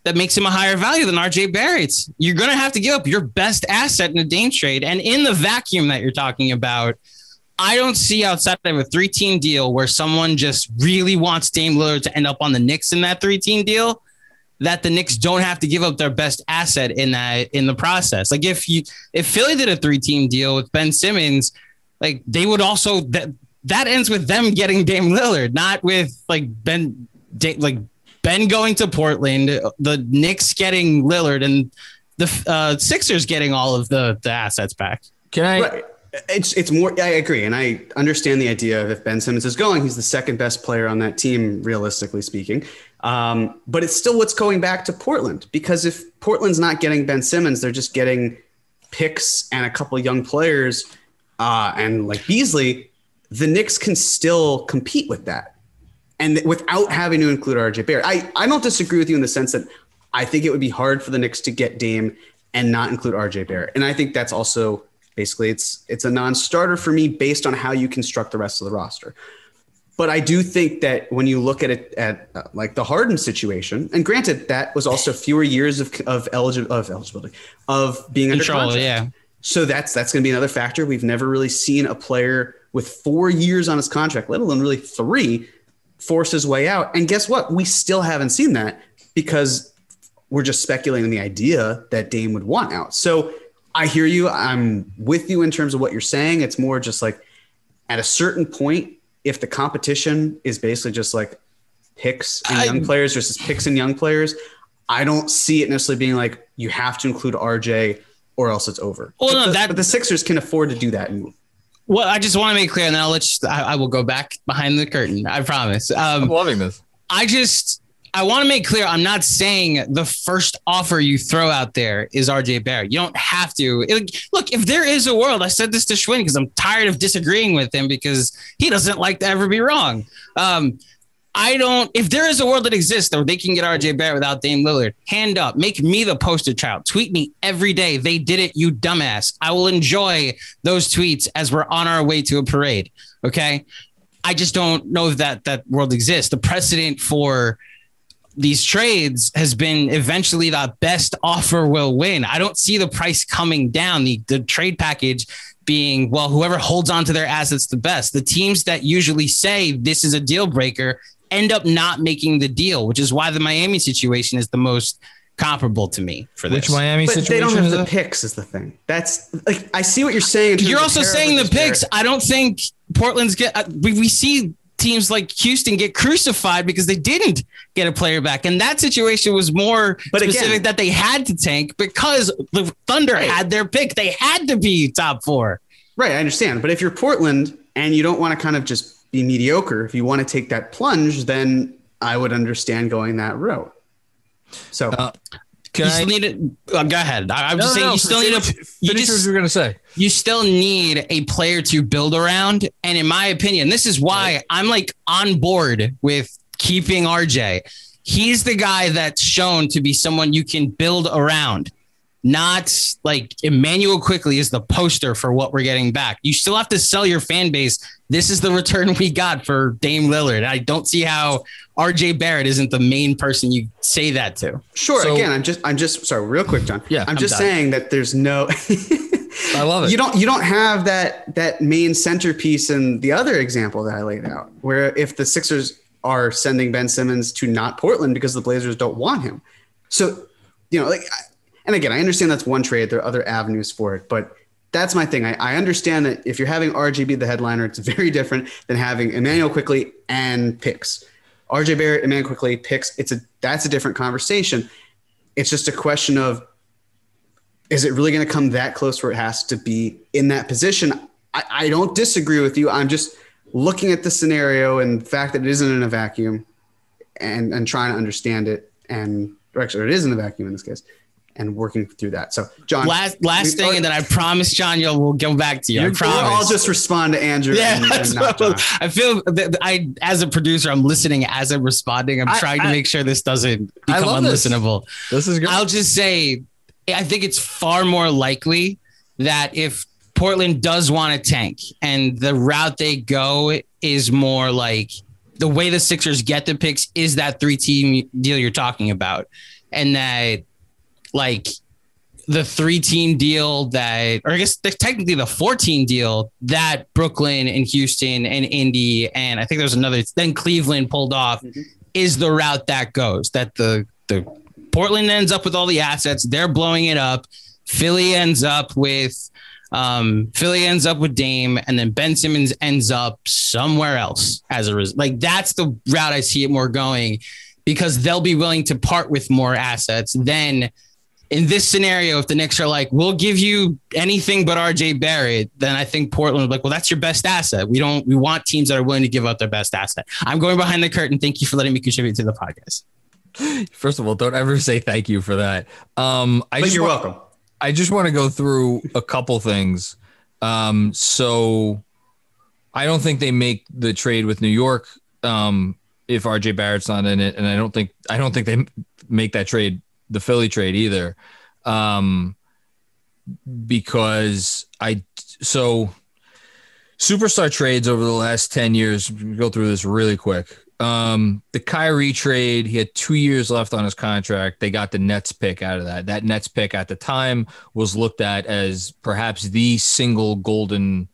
that makes him a higher value than RJ Barrett. You're going to have to give up your best asset in a Dame trade. And in the vacuum that you're talking about, I don't see outside of a three team deal where someone just really wants Dame Lillard to end up on the Knicks in that three team deal that the Knicks don't have to give up their best asset in that in the process. Like if you if Philly did a three team deal with Ben Simmons, like they would also that that ends with them getting Dame Lillard, not with like Ben like Ben going to Portland, the Knicks getting Lillard, and the uh, Sixers getting all of the the assets back. Can I? It's it's more. I agree, and I understand the idea of if Ben Simmons is going, he's the second best player on that team, realistically speaking. Um, but it's still what's going back to Portland because if Portland's not getting Ben Simmons, they're just getting picks and a couple young players, uh, and like Beasley, the Knicks can still compete with that, and without having to include RJ Barrett. I I don't disagree with you in the sense that I think it would be hard for the Knicks to get Dame and not include RJ Barrett, and I think that's also Basically, it's it's a non-starter for me based on how you construct the rest of the roster. But I do think that when you look at it at uh, like the Harden situation, and granted that was also fewer years of of, eligi- of eligibility of being Control, under contract. Yeah. So that's that's going to be another factor. We've never really seen a player with four years on his contract, let alone really three, force his way out. And guess what? We still haven't seen that because we're just speculating the idea that Dame would want out. So I hear you. I'm with you in terms of what you're saying. It's more just like at a certain point, if the competition is basically just like picks and I, young players versus picks and young players, I don't see it necessarily being like you have to include RJ or else it's over. Well, but, no, the, that, but the Sixers can afford to do that and Well, I just want to make clear, and then I'll let you, I, I will go back behind the curtain. I promise. Um, I'm loving this. I just I want to make clear I'm not saying the first offer you throw out there is RJ Barrett. You don't have to. It, look, if there is a world, I said this to Schwinn because I'm tired of disagreeing with him because he doesn't like to ever be wrong. Um, I don't. If there is a world that exists where they can get RJ Barrett without Dame Lillard, hand up, make me the poster child. Tweet me every day. They did it, you dumbass. I will enjoy those tweets as we're on our way to a parade. Okay. I just don't know that that world exists. The precedent for these trades has been eventually the best offer will win. I don't see the price coming down. The, the trade package being, well, whoever holds on to their assets the best. The teams that usually say this is a deal breaker end up not making the deal, which is why the Miami situation is the most comparable to me for this. Which Miami But situation they don't have the that? picks. Is the thing. That's like I see what you're saying. You're also saying the with Jarrett. picks. I don't think Portland's get. Uh, we, we see teams like Houston get crucified because they didn't get a player back, and that situation was more But again- specific that they had to tank because the Thunder Right. had their pick. They had to be top four. Right, I understand. But if you're Portland and you don't want to kind of just be mediocre, if you want to take that plunge, then I would understand going that route. So Uh, You Can I? still need it. Uh, go ahead. I, I'm No, just saying no, you still need a. finish- You finish just what you were gonna say. you still need a player to build around. And in my opinion, this is why I'm like on board with keeping RJ. He's the guy that's shown to be someone you can build around. Not like Immanuel Quickley is the poster for what we're getting back. You still have to sell your fan base. This is the return we got for Dame Lillard. I don't see how RJ Barrett isn't the main person you say that to. sure, So- again, I'm just I'm just sorry, real quick, John. Yeah, I'm, I'm just done. saying that there's no I love it. you don't you don't have that that main centerpiece in the other example that I laid out, where if the Sixers are sending Ben Simmons to not Portland because the Blazers don't want him. So, you know, like I- and again, I understand that's one trade. There are other avenues for it, but that's my thing. I, I understand that if you're having RJ be the headliner, it's very different than having Immanuel Quickley and picks. RJ Barrett, Immanuel Quickley, picks. It's a that's a different conversation. It's just a question of is it really going to come that close where it has to be in that position? I, I don't disagree with you. I'm just looking at the scenario and the fact that it isn't in a vacuum and, and trying to understand it. And or actually, it is in a vacuum in this case and working through that. So, John, Last last thing, and then I promise, John, you'll we'll go back to you. I promise. I'll just respond to Andrew. Yeah, and, and. I feel that I, as a producer, I'm listening as I'm responding. I'm I- trying to make sure this doesn't become love this. unlistenable. This is good. I'll just say, I think it's far more likely that if Portland does want to tank and the route they go is more like the way the Sixers get the picks is that three team deal you're talking about. And that, like, the three team deal that, or I guess the, technically the 14 deal that Brooklyn and Houston and Indy and I think there's another, then Cleveland pulled off is the route that goes. That the the Portland ends up with all the assets, they're blowing it up. Philly ends up with um, Philly ends up with Dame, and then Ben Simmons ends up somewhere else as a result. Like that's the route I see it more going because they'll be willing to part with more assets than in this scenario, if the Knicks are like, we'll give you anything but RJ Barrett, then I think Portland would be like, well, that's your best asset. We don't, we want teams that are willing to give up their best asset. I'm going behind the curtain. Thank you for letting me contribute to the podcast. First of all, don't ever say thank you for that. Um, I But just you're want- welcome. I just want to go through a couple things. Um, so I don't think they make the trade with New York um, if RJ Barrett's not in it, and I don't think I don't think they make that trade, the Philly trade either, um, because I so superstar trades over the last ten years. Go through this really quick. Um, the Kyrie trade, he had two years left on his contract. They got the Nets pick out of that. That Nets pick at the time was looked at as perhaps the single golden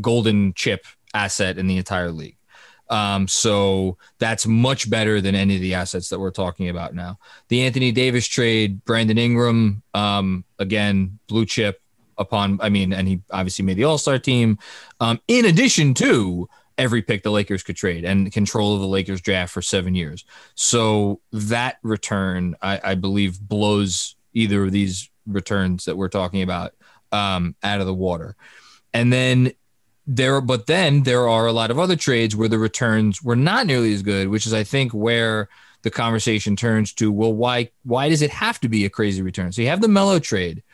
golden chip asset in the entire league. Um, so that's much better than any of the assets that we're talking about now. The Anthony Davis trade, Brandon Ingram, um, again, blue chip upon, I mean, and he obviously made the All Star team. Um, in addition to every pick the Lakers could trade and control of the Lakers draft for seven years. So that return, I, I believe, blows either of these returns that we're talking about um, out of the water. And then there, but then there are a lot of other trades where the returns were not nearly as good, which is, I think, where the conversation turns to, well, why, why does it have to be a crazy return? So you have the Melo trade.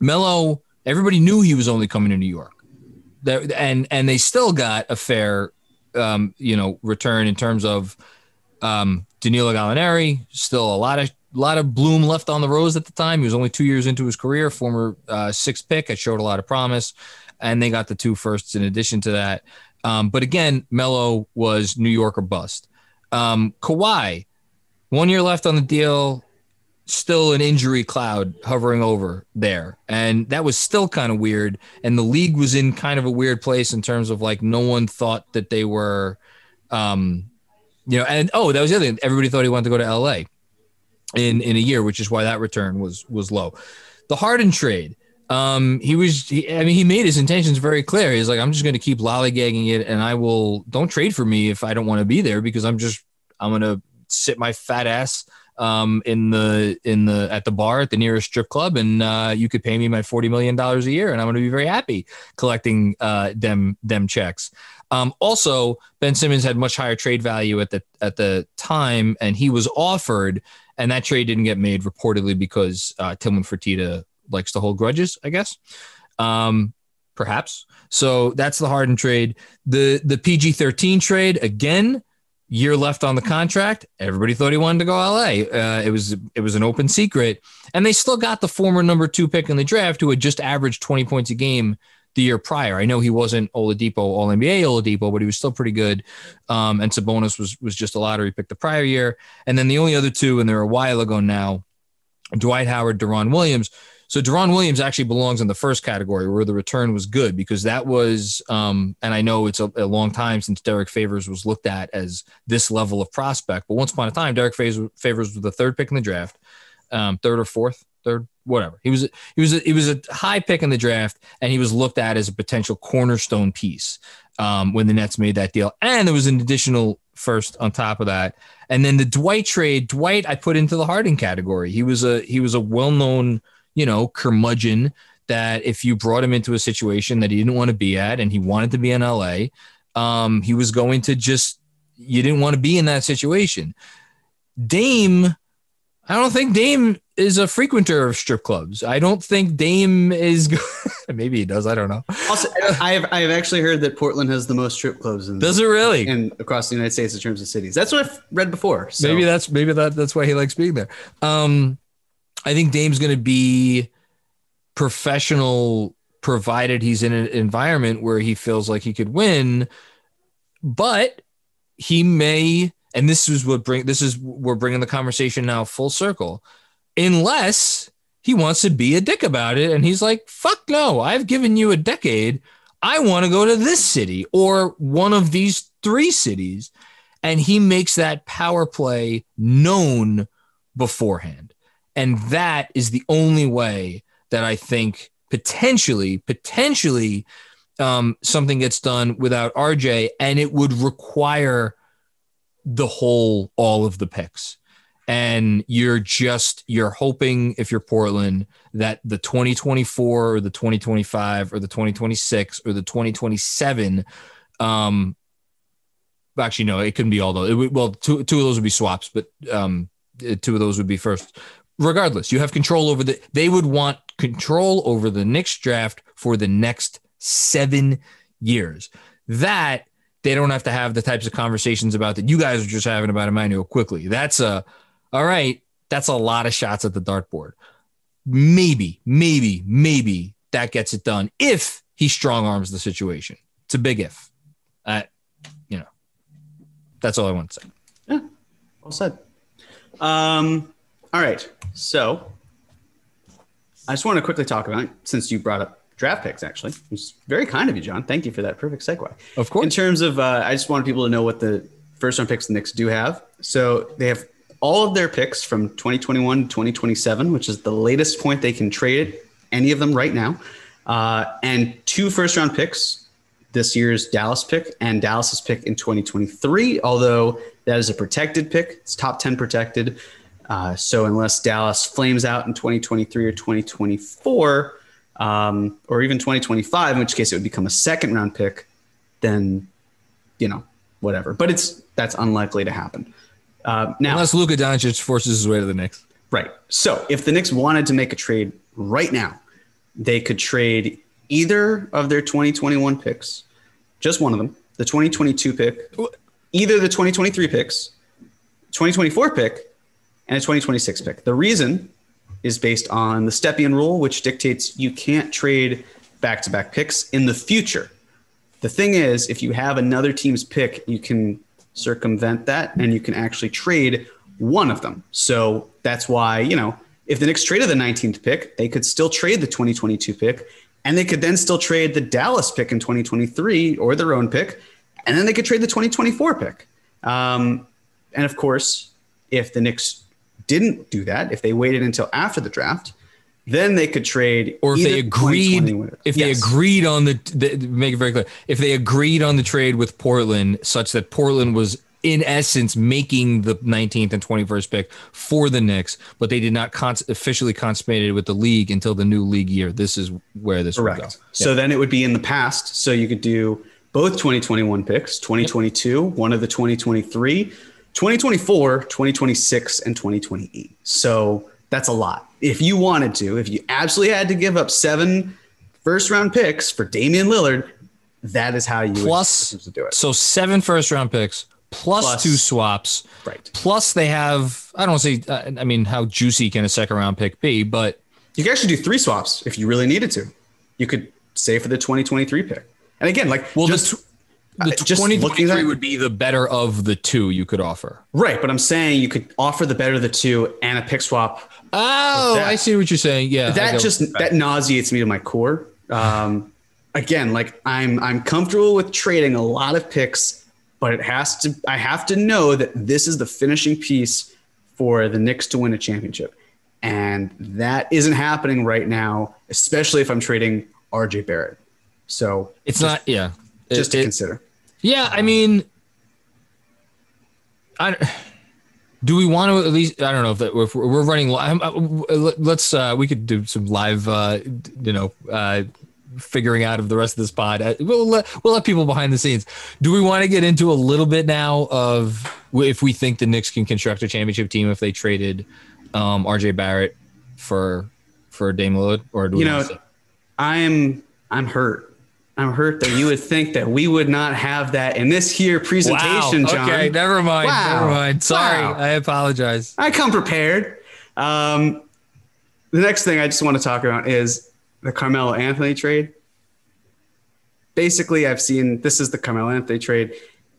Melo, everybody knew he was only coming to New York and and they still got a fair um, you know return in terms of um, Danilo Gallinari. Still a lot of lot of bloom left on the rose at the time. He was only two years into his career. Former uh, sixth pick. It showed a lot of promise, and they got the two firsts in addition to that. Um, but again, Melo was New York or bust. Um, Kawhi, one year left on the deal still an injury cloud hovering over there. And that was still kind of weird. And the league was in kind of a weird place in terms of like no one thought that they were um you know, and oh, that was the other thing. Everybody thought he wanted to go to LA in in a year, which is why that return was was low. The Harden trade. Um, he was, he, I mean, he made his intentions very clear. He's like, I'm just going to keep lollygagging it, and I will. Don't trade for me if I don't want to be there because I'm just, I'm going to sit my fat ass um, in the in the at the bar at the nearest strip club, and uh, you could pay me my forty million dollars a year, and I'm going to be very happy collecting uh, them them checks. Um, also, Ben Simmons had much higher trade value at the at the time, and he was offered, and that trade didn't get made reportedly because uh, Tillman Fertitta likes to hold grudges, I guess. Um, perhaps. So that's the Harden trade. The the PG thirteen trade again. Year left on the contract. Everybody thought he wanted to go LA. Uh, it was it was an open secret, and they still got the former number two pick in the draft, who had just averaged twenty points a game the year prior. I know he wasn't Oladipo All NBA Oladipo, but he was still pretty good. Um, and Sabonis was was just a lottery pick the prior year. And then the only other two, and they're a while ago now, Dwight Howard, Deron Williams. So Deron Williams actually belongs in the first category where the return was good because that was, um, and I know it's a, a, long time since Derek Favors was looked at as this level of prospect, but once upon a time, Derek Favors, Favors was the third pick in the draft, um, third or fourth, third, whatever. He was, he was, a, he was a high pick in the draft, and he was looked at as a potential cornerstone piece um, when the Nets made that deal, and there was an additional first on top of that, and then the Dwight trade. Dwight, I put into the Harden category. He was a he was a well known you know, curmudgeon that if you brought him into a situation that he didn't want to be at and he wanted to be in LA, um, he was going to just, you didn't want to be in that situation. Dame, I don't think Dame is a frequenter of strip clubs. I don't think Dame is. maybe he does. I don't know. Also, I have I have actually heard that Portland has the most strip clubs. In, does it really? And across the United States in terms of cities. That's what I've read before. So. Maybe that's maybe that that's why he likes being there. Um, I think Dame's going to be professional provided he's in an environment where he feels like he could win. But he may, and this is what bring this is we're bringing the conversation now full circle, unless he wants to be a dick about it and he's like, "Fuck no, I've given you a decade. I want to go to this city or one of these three cities." And he makes that power play known beforehand. And that is the only way that I think potentially, potentially um, something gets done without RJ, and it would require the whole, all of the picks. And you're just, you're hoping if you're Portland that the 2024 or the 2025 or the 2026 or the 2027, um, actually, no, it couldn't be all those. Would, well, two, two of those would be swaps, but um, two of those would be first regardless, you have control over the. They would want control over the next draft for the next seven years. That they don't have to have the types of conversations about that you guys are just having about Immanuel Quickley. That's a all right. That's a lot of shots at the dartboard. Maybe, maybe, maybe that gets it done if he strong arms the situation. It's a big if. Uh, you know, that's all I want to say. Yeah, well said. Um, all right. So I just want to quickly talk about since you brought up draft picks, actually. It's very kind of you, John. Thank you for that perfect segue. Of course. In terms of, uh, I just wanted people to know what the first round picks the Knicks do have. So they have all of their picks from 2021 to 2027, which is the latest point they can trade it, any of them right now, uh, and two first round picks. This year's Dallas pick and Dallas's pick in 2023, although that is a protected pick. It's top 10 protected. Uh, so unless Dallas flames out in 2023 or 2024, um, or even 2025, in which case it would become a second round pick, then you know whatever. But it's that's unlikely to happen. Uh, now, unless Luka Doncic forces his way to the Knicks, right? So if the Knicks wanted to make a trade right now, they could trade either of their 2021 picks, just one of them, the 2022 pick, either the 2023 picks, 2024 pick, and a 2026 pick. The reason is based on the Stepien rule, which dictates you can't trade back to back picks in the future. The thing is, if you have another team's pick, you can circumvent that and you can actually trade one of them. So that's why, you know, if the Knicks traded the 19th pick, they could still trade the 2022 pick and they could then still trade the Dallas pick in 2023 or their own pick. And then they could trade the 2024 pick. Um, And of course, if the Knicks didn't do that, if they waited until after the draft, then they could trade. or if they agreed if they agreed on the, the make it very clear if they agreed on the trade with Portland such that Portland was in essence making the 19th and 21st pick for the Knicks but they did not cons- officially consummate it with the league until the new league year this is where this would go Correct. So then it would be in the past. So you could do both 2021 picks, 2022, one of the 2023, 2024, 2026, and 2028. So that's a lot. If you wanted to, if you absolutely had to give up seven first round picks for Damian Lillard, that is how you plus would to do it. so seven first round picks plus, Plus- two swaps Right. plus they have I don't say uh, I mean how juicy can a second round pick be but You could actually do three swaps if you really needed to. You could say for the 2023 pick. And again, like well just the, the uh, just looking 2023 at- would be the better of the two you could offer right, but I'm saying you could offer the better of the two and a pick swap Oh. I see what you're saying. Yeah, that just that nauseates me to my core. Um, again, like I'm I'm comfortable with trading a lot of picks, but it has to I have to know that this is the finishing piece for the Knicks to win a championship, and that isn't happening right now, especially if I'm trading RJ Barrett. So it's not. Yeah, just It- to it- consider. Yeah, I mean, I do we want to at least I don't know if, that, if we're running. uh, Let's uh, we could do some live, uh, you know, uh, figuring out of the rest of this pod. Uh, We'll let we'll let people behind the scenes. Do we want to get into a little bit now of if we think the Knicks can construct a championship team if they traded um, RJ Barrett for for Dame Lillard, or do You know, I'm I'm hurt. I'm hurt that you would think that we would not have that in this here presentation, Wow. John. Okay, never mind. Wow. Never mind. Sorry, Wow. I apologize. I come prepared. Um, the next thing I just want to talk about is the Carmelo Anthony trade. Basically, I've seen this is the Carmelo Anthony trade.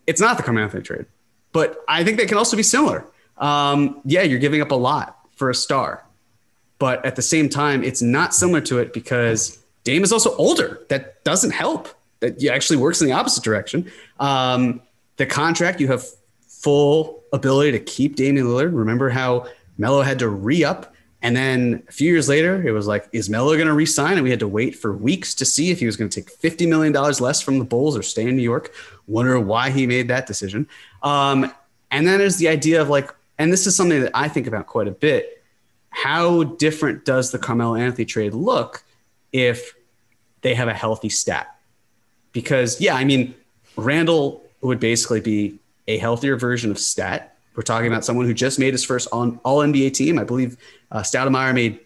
It's not the Carmelo Anthony trade, but I think they can also be similar. Um, yeah, you're giving up a lot for a star, but at the same time, it's not similar to it because Dame is also older. That doesn't help. That actually works in the opposite direction. Um, the contract, you have full ability to keep Damian Lillard. Remember how Melo had to re up. And then a few years later, it was like, is Melo going to resign? And we had to wait for weeks to see if he was going to take $50 million less from the Bulls or stay in New York. Wonder why he made that decision. Um, and then there's the idea of like, and this is something that I think about quite a bit. How different does the Carmelo Anthony trade look if they have a healthy stat? Because, yeah, I mean, Randle would basically be a healthier version of Stat. We're talking about someone who just made his first all, all NBA team. I believe uh, Stoudemire made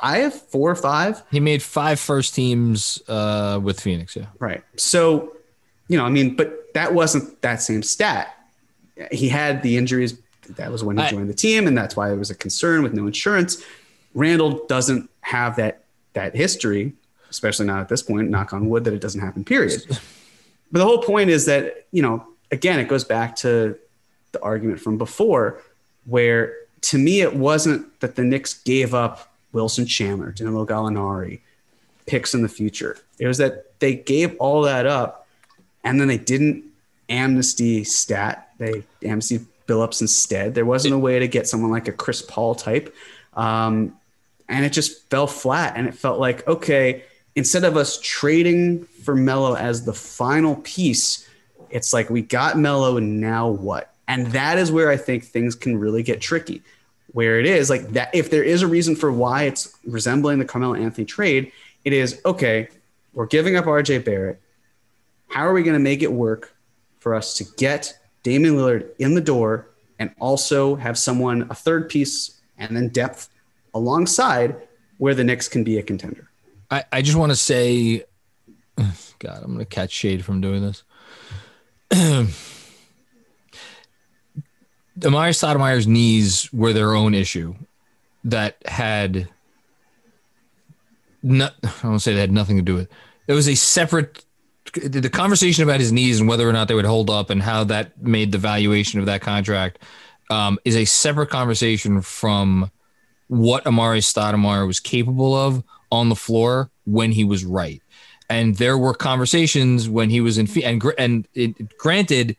five, four or five. He made five first teams uh, with Phoenix. Yeah. Right. So, you know, I mean, but that wasn't that same stat. He had the injuries. That was when he I- joined the team, and that's why there was a concern with no insurance. Randall doesn't have that that history, especially not at this point. Knock on wood that it doesn't happen. Period. But the whole point is that you know, again, it goes back to the argument from before, where to me it wasn't that the Knicks gave up Wilson Chandler, Danilo Gallinari, picks in the future. It was that they gave all that up and then they didn't amnesty stat. They amnesty Billups instead. There wasn't a way to get someone like a Chris Paul type. Um, and it just fell flat. And it felt like, okay, instead of us trading for Melo as the final piece, it's like we got Melo and now what? And that is where I think things can really get tricky. Where it is like that, if there is a reason for why it's resembling the Carmelo Anthony trade, it is okay, we're giving up RJ Barrett. How are we going to make it work for us to get Damian Lillard in the door and also have someone, a third piece, and then depth alongside where the Knicks can be a contender? I, I just want to say, God, I'm going to catch shade from doing this. Amar'e Stoudemire's knees were their own issue that had not, I won't say they had nothing to do with it. It was a separate, the conversation about his knees and whether or not they would hold up and how that made the valuation of that contract um, is a separate conversation from what Amar'e Stoudemire was capable of on the floor when he was right. And there were conversations when he was in, and and it, granted,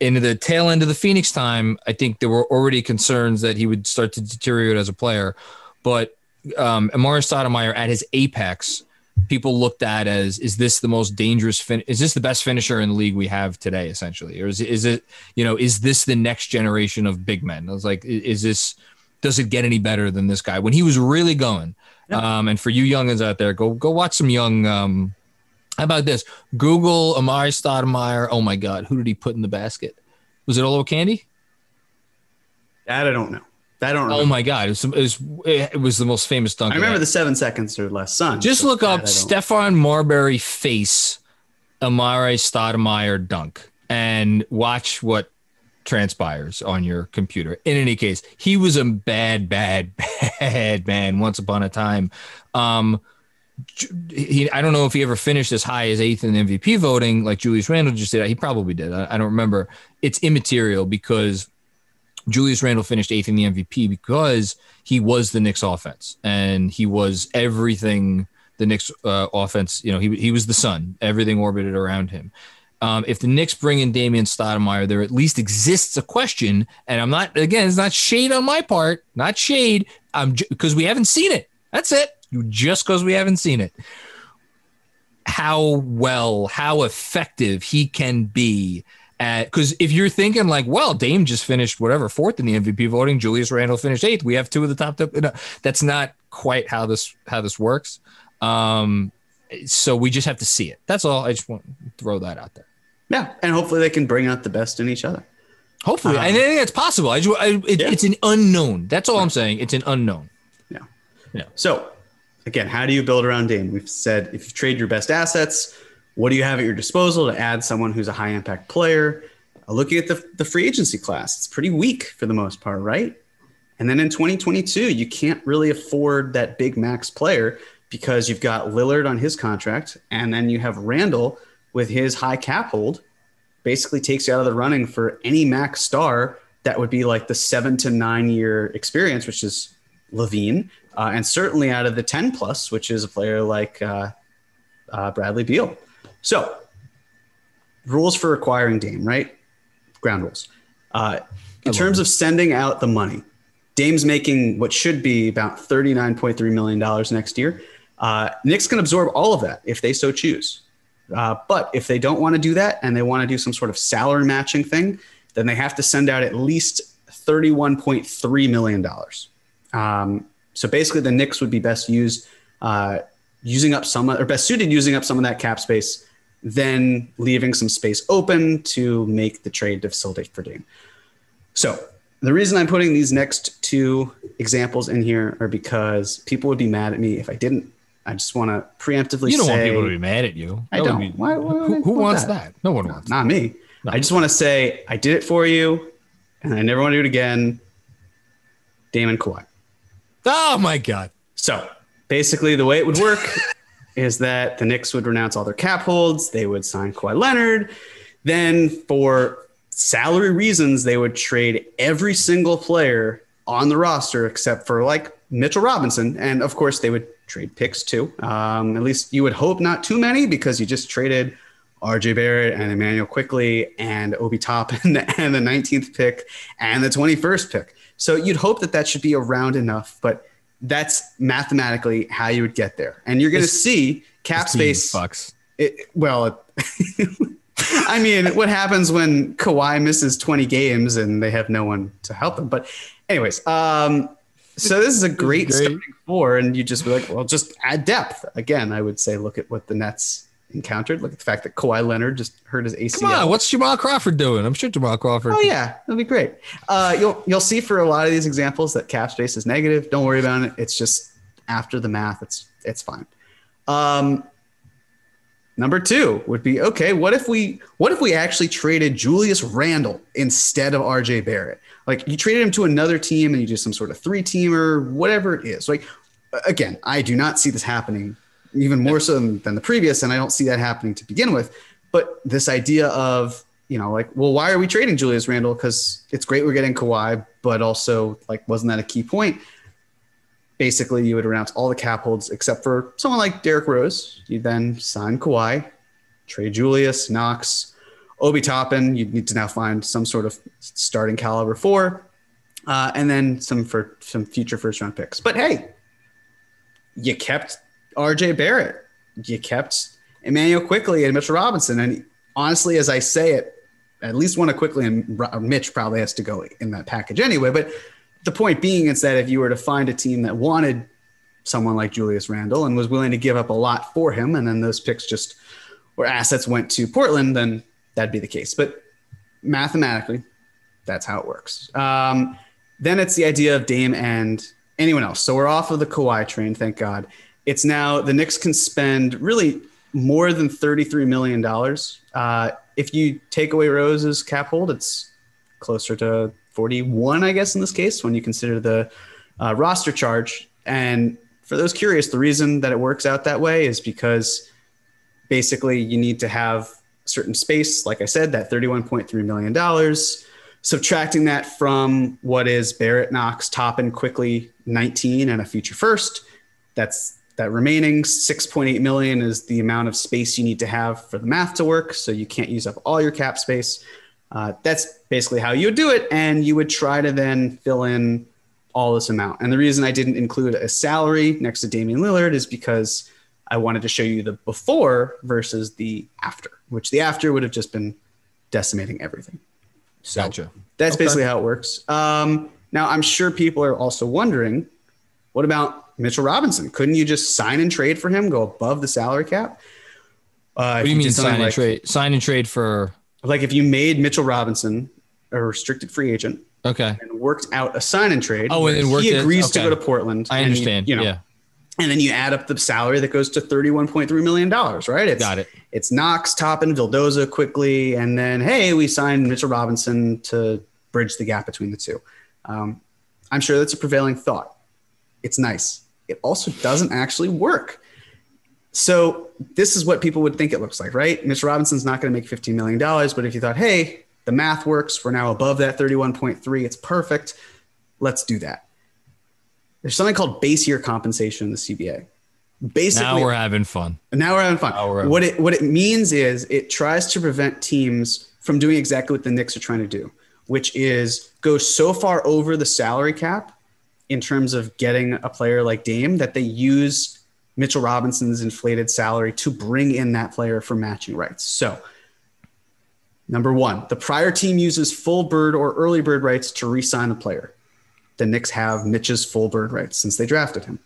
in the tail end of the Phoenix time, I think there were already concerns that he would start to deteriorate as a player. But um, Amar'e Stoudemire at his apex, people looked at as is this the most dangerous fin- is this the best finisher in the league we have today essentially or is is it you know is this the next generation of big men I was like is this does it get any better than this guy when he was really going um, and for you youngins out there go go watch some young um, how about this google Amar'e Stoudemire oh my god who did he put in the basket was it Olowokandi That I don't know. That I don't know. oh my god it was, it was it was the most famous dunk I remember that. the seven seconds or less sun. Just but look up Stephon Marbury face Amare Stoudemire dunk and watch what transpires on your computer. In any case, he was a bad, bad, bad man once upon a time. Um, he, I don't know if he ever finished as high as eighth in MVP voting, like Julius Randle just did. He probably did. I, I don't remember. It's immaterial because Julius Randle finished eighth in the MVP because he was the Knicks offense and he was everything the Knicks uh, offense. You know, he he was the sun. Everything orbited around him. Um, if the Knicks bring in Damian Stoudemire, there at least exists a question, and I'm not again. It's not shade on my part, not shade. I'm because we haven't seen it. That's it. Just because we haven't seen it. How well, how effective he can be because if you're thinking like, well, Dame just finished whatever fourth in the MVP voting, Julius Randle finished eighth. We have two of the top. top no, that's not quite how this how this works. Um, so we just have to see it. That's all. I just want to throw that out there. Yeah, and hopefully they can bring out the best in each other. Hopefully, Um, I think it's possible. I just, I, it, Yeah. it's an unknown. That's all I'm saying. It's an unknown. Yeah. Yeah. So, again, how do you build around Dame? We've said if you trade your best assets, what do you have at your disposal to add someone who's a high impact player? Uh, looking at the, the free agency class, it's pretty weak for the most part, right? And then in 2022, you can't really afford that big max player because you've got Lillard on his contract, and then you have Randle with his high cap hold, basically takes you out of the running for any max star that would be like the seven to nine year experience, which is LaVine, uh, and certainly out of the 10 plus, which is a player like uh, uh, Bradley Beal. So, rules for acquiring Dame, right? Ground rules. Uh, in terms of sending out the money, Dame's making what should be about $39.3 million next year. Uh, Knicks can absorb all of that if they so choose. Uh, but if they don't want to do that and they want to do some sort of salary matching thing, then they have to send out at least $31.3 million. Um, so basically, the Knicks would be best used uh, using up some or best suited using up some of that cap space, then leaving some space open to make the trade to facilitate for Dame. So the reason I'm putting these next two examples in here are because people would be mad at me if I didn't. I just want to preemptively You don't want people to be mad at you. I That would don't. be- Why- why who who want wants that? that? No one wants. not me. No. I just want to say I did it for you, and I never want to do it again. Damon Kawhi. Oh my god. So basically, the way it would work is that the Knicks would renounce all their cap holds. They would sign Kawhi Leonard. Then, for salary reasons, they would trade every single player on the roster except for like Mitchell Robinson. And of course, they would trade picks too. Um, at least you would hope not too many because you just traded RJ Barrett and Immanuel Quickley and Obi Toppin and the 19th pick and the 21st pick. So you'd hope that that should be around enough, but that's mathematically how you would get there. And you're going to see cap space. Fucks. It, well, I mean, what happens when Kawhi misses 20 games and they have no one to help him? But, anyways, um, so this is a great, great. starting four, and you just be like, well, just add depth. Again, I would say look at what the Nets encountered. Look at the fact that Kawhi Leonard just hurt his ACL. Come on, what's Jamal Crawford doing? I'm sure Jamal Crawford. Oh yeah, that'll be great. Uh, you'll you'll see for a lot of these examples that cap space is negative. Don't worry about it. It's just after the math, it's it's fine. Um, number two would be okay. What if we what if we actually traded Julius Randle instead of RJ Barrett? Like you traded him to another team and you do some sort of three teamer, whatever it is. Like again, I do not see this happening even more so than, the previous, and I don't see that happening to begin with. But this idea of you know, like, well, why are we trading Julius Randle? Because it's great we're getting Kawhi, but also like, wasn't that a key point? Basically, you would renounce all the cap holds except for someone like Derrick Rose. You then sign Kawhi, trade Julius, Knox, Obi Toppin, you need to now find some sort of starting caliber four, uh, and then some for some future first round picks. But hey, you kept R.J. Barrett, you kept Immanuel Quickley and Mitchell Robinson, and honestly, as I say it, at least one of Quickley and Mitch probably has to go in that package anyway. But the point being is that if you were to find a team that wanted someone like Julius Randle and was willing to give up a lot for him, and then those picks just or assets went to Portland, then that'd be the case. But mathematically, that's how it works. Um, then it's the idea of Dame and anyone else. So we're off of the Kawhi train, thank God. It's now the Knicks can spend really more than $33 million. Uh, if you take away Rose's cap hold, it's closer to 41, I guess, in this case, when you consider the uh, roster charge. And for those curious, the reason that it works out that way is because basically you need to have certain space, like I said, that $31.3 million. Subtracting that from what is Barrett Knox, Toppin Quickley 19 and a future first, that's that remaining 6.8 million is the amount of space you need to have for the math to work. So you can't use up all your cap space. Uh, that's basically how you would do it. And you would try to then fill in all this amount. And the reason I didn't include a salary next to Damian Lillard is because I wanted to show you the before versus the after, which the after would have just been decimating everything. So gotcha. that's okay. basically how it works. Um, now, I'm sure people are also wondering what about Mitchell Robinson? Couldn't you just sign and trade for him, go above the salary cap? Uh, what do you mean sign and like, trade? Sign and trade for like if you made Mitchell Robinson a restricted free agent, okay, and worked out a sign and trade. Oh, and then he agrees okay. to go to Portland. I understand. You, you know, yeah. And then you add up the salary that goes to thirty-one point three million dollars, right? It's, Got it. It's Knox, Toppin, Vildoza Quickley. and then hey, we signed Mitchell Robinson to bridge the gap between the two. Um, I'm sure that's a prevailing thought. It's nice. It also doesn't actually work. So this is what people would think it looks like, right? Mitchell Robinson's not going to make $15 million, but if you thought, hey, the math works, we're now above that 31.3, it's perfect, let's do that. There's something called base year compensation in the CBA. Basically, now we're having fun. Now we're having fun. Having what it what it means is it tries to prevent teams from doing exactly what the Knicks are trying to do, which is go so far over the salary cap in terms of getting a player like Dame that they use Mitchell Robinson's inflated salary to bring in that player for matching rights. So, number one, the prior team uses full bird or early bird rights to re sign the player. The Knicks have Mitch's full bird rights since they drafted him.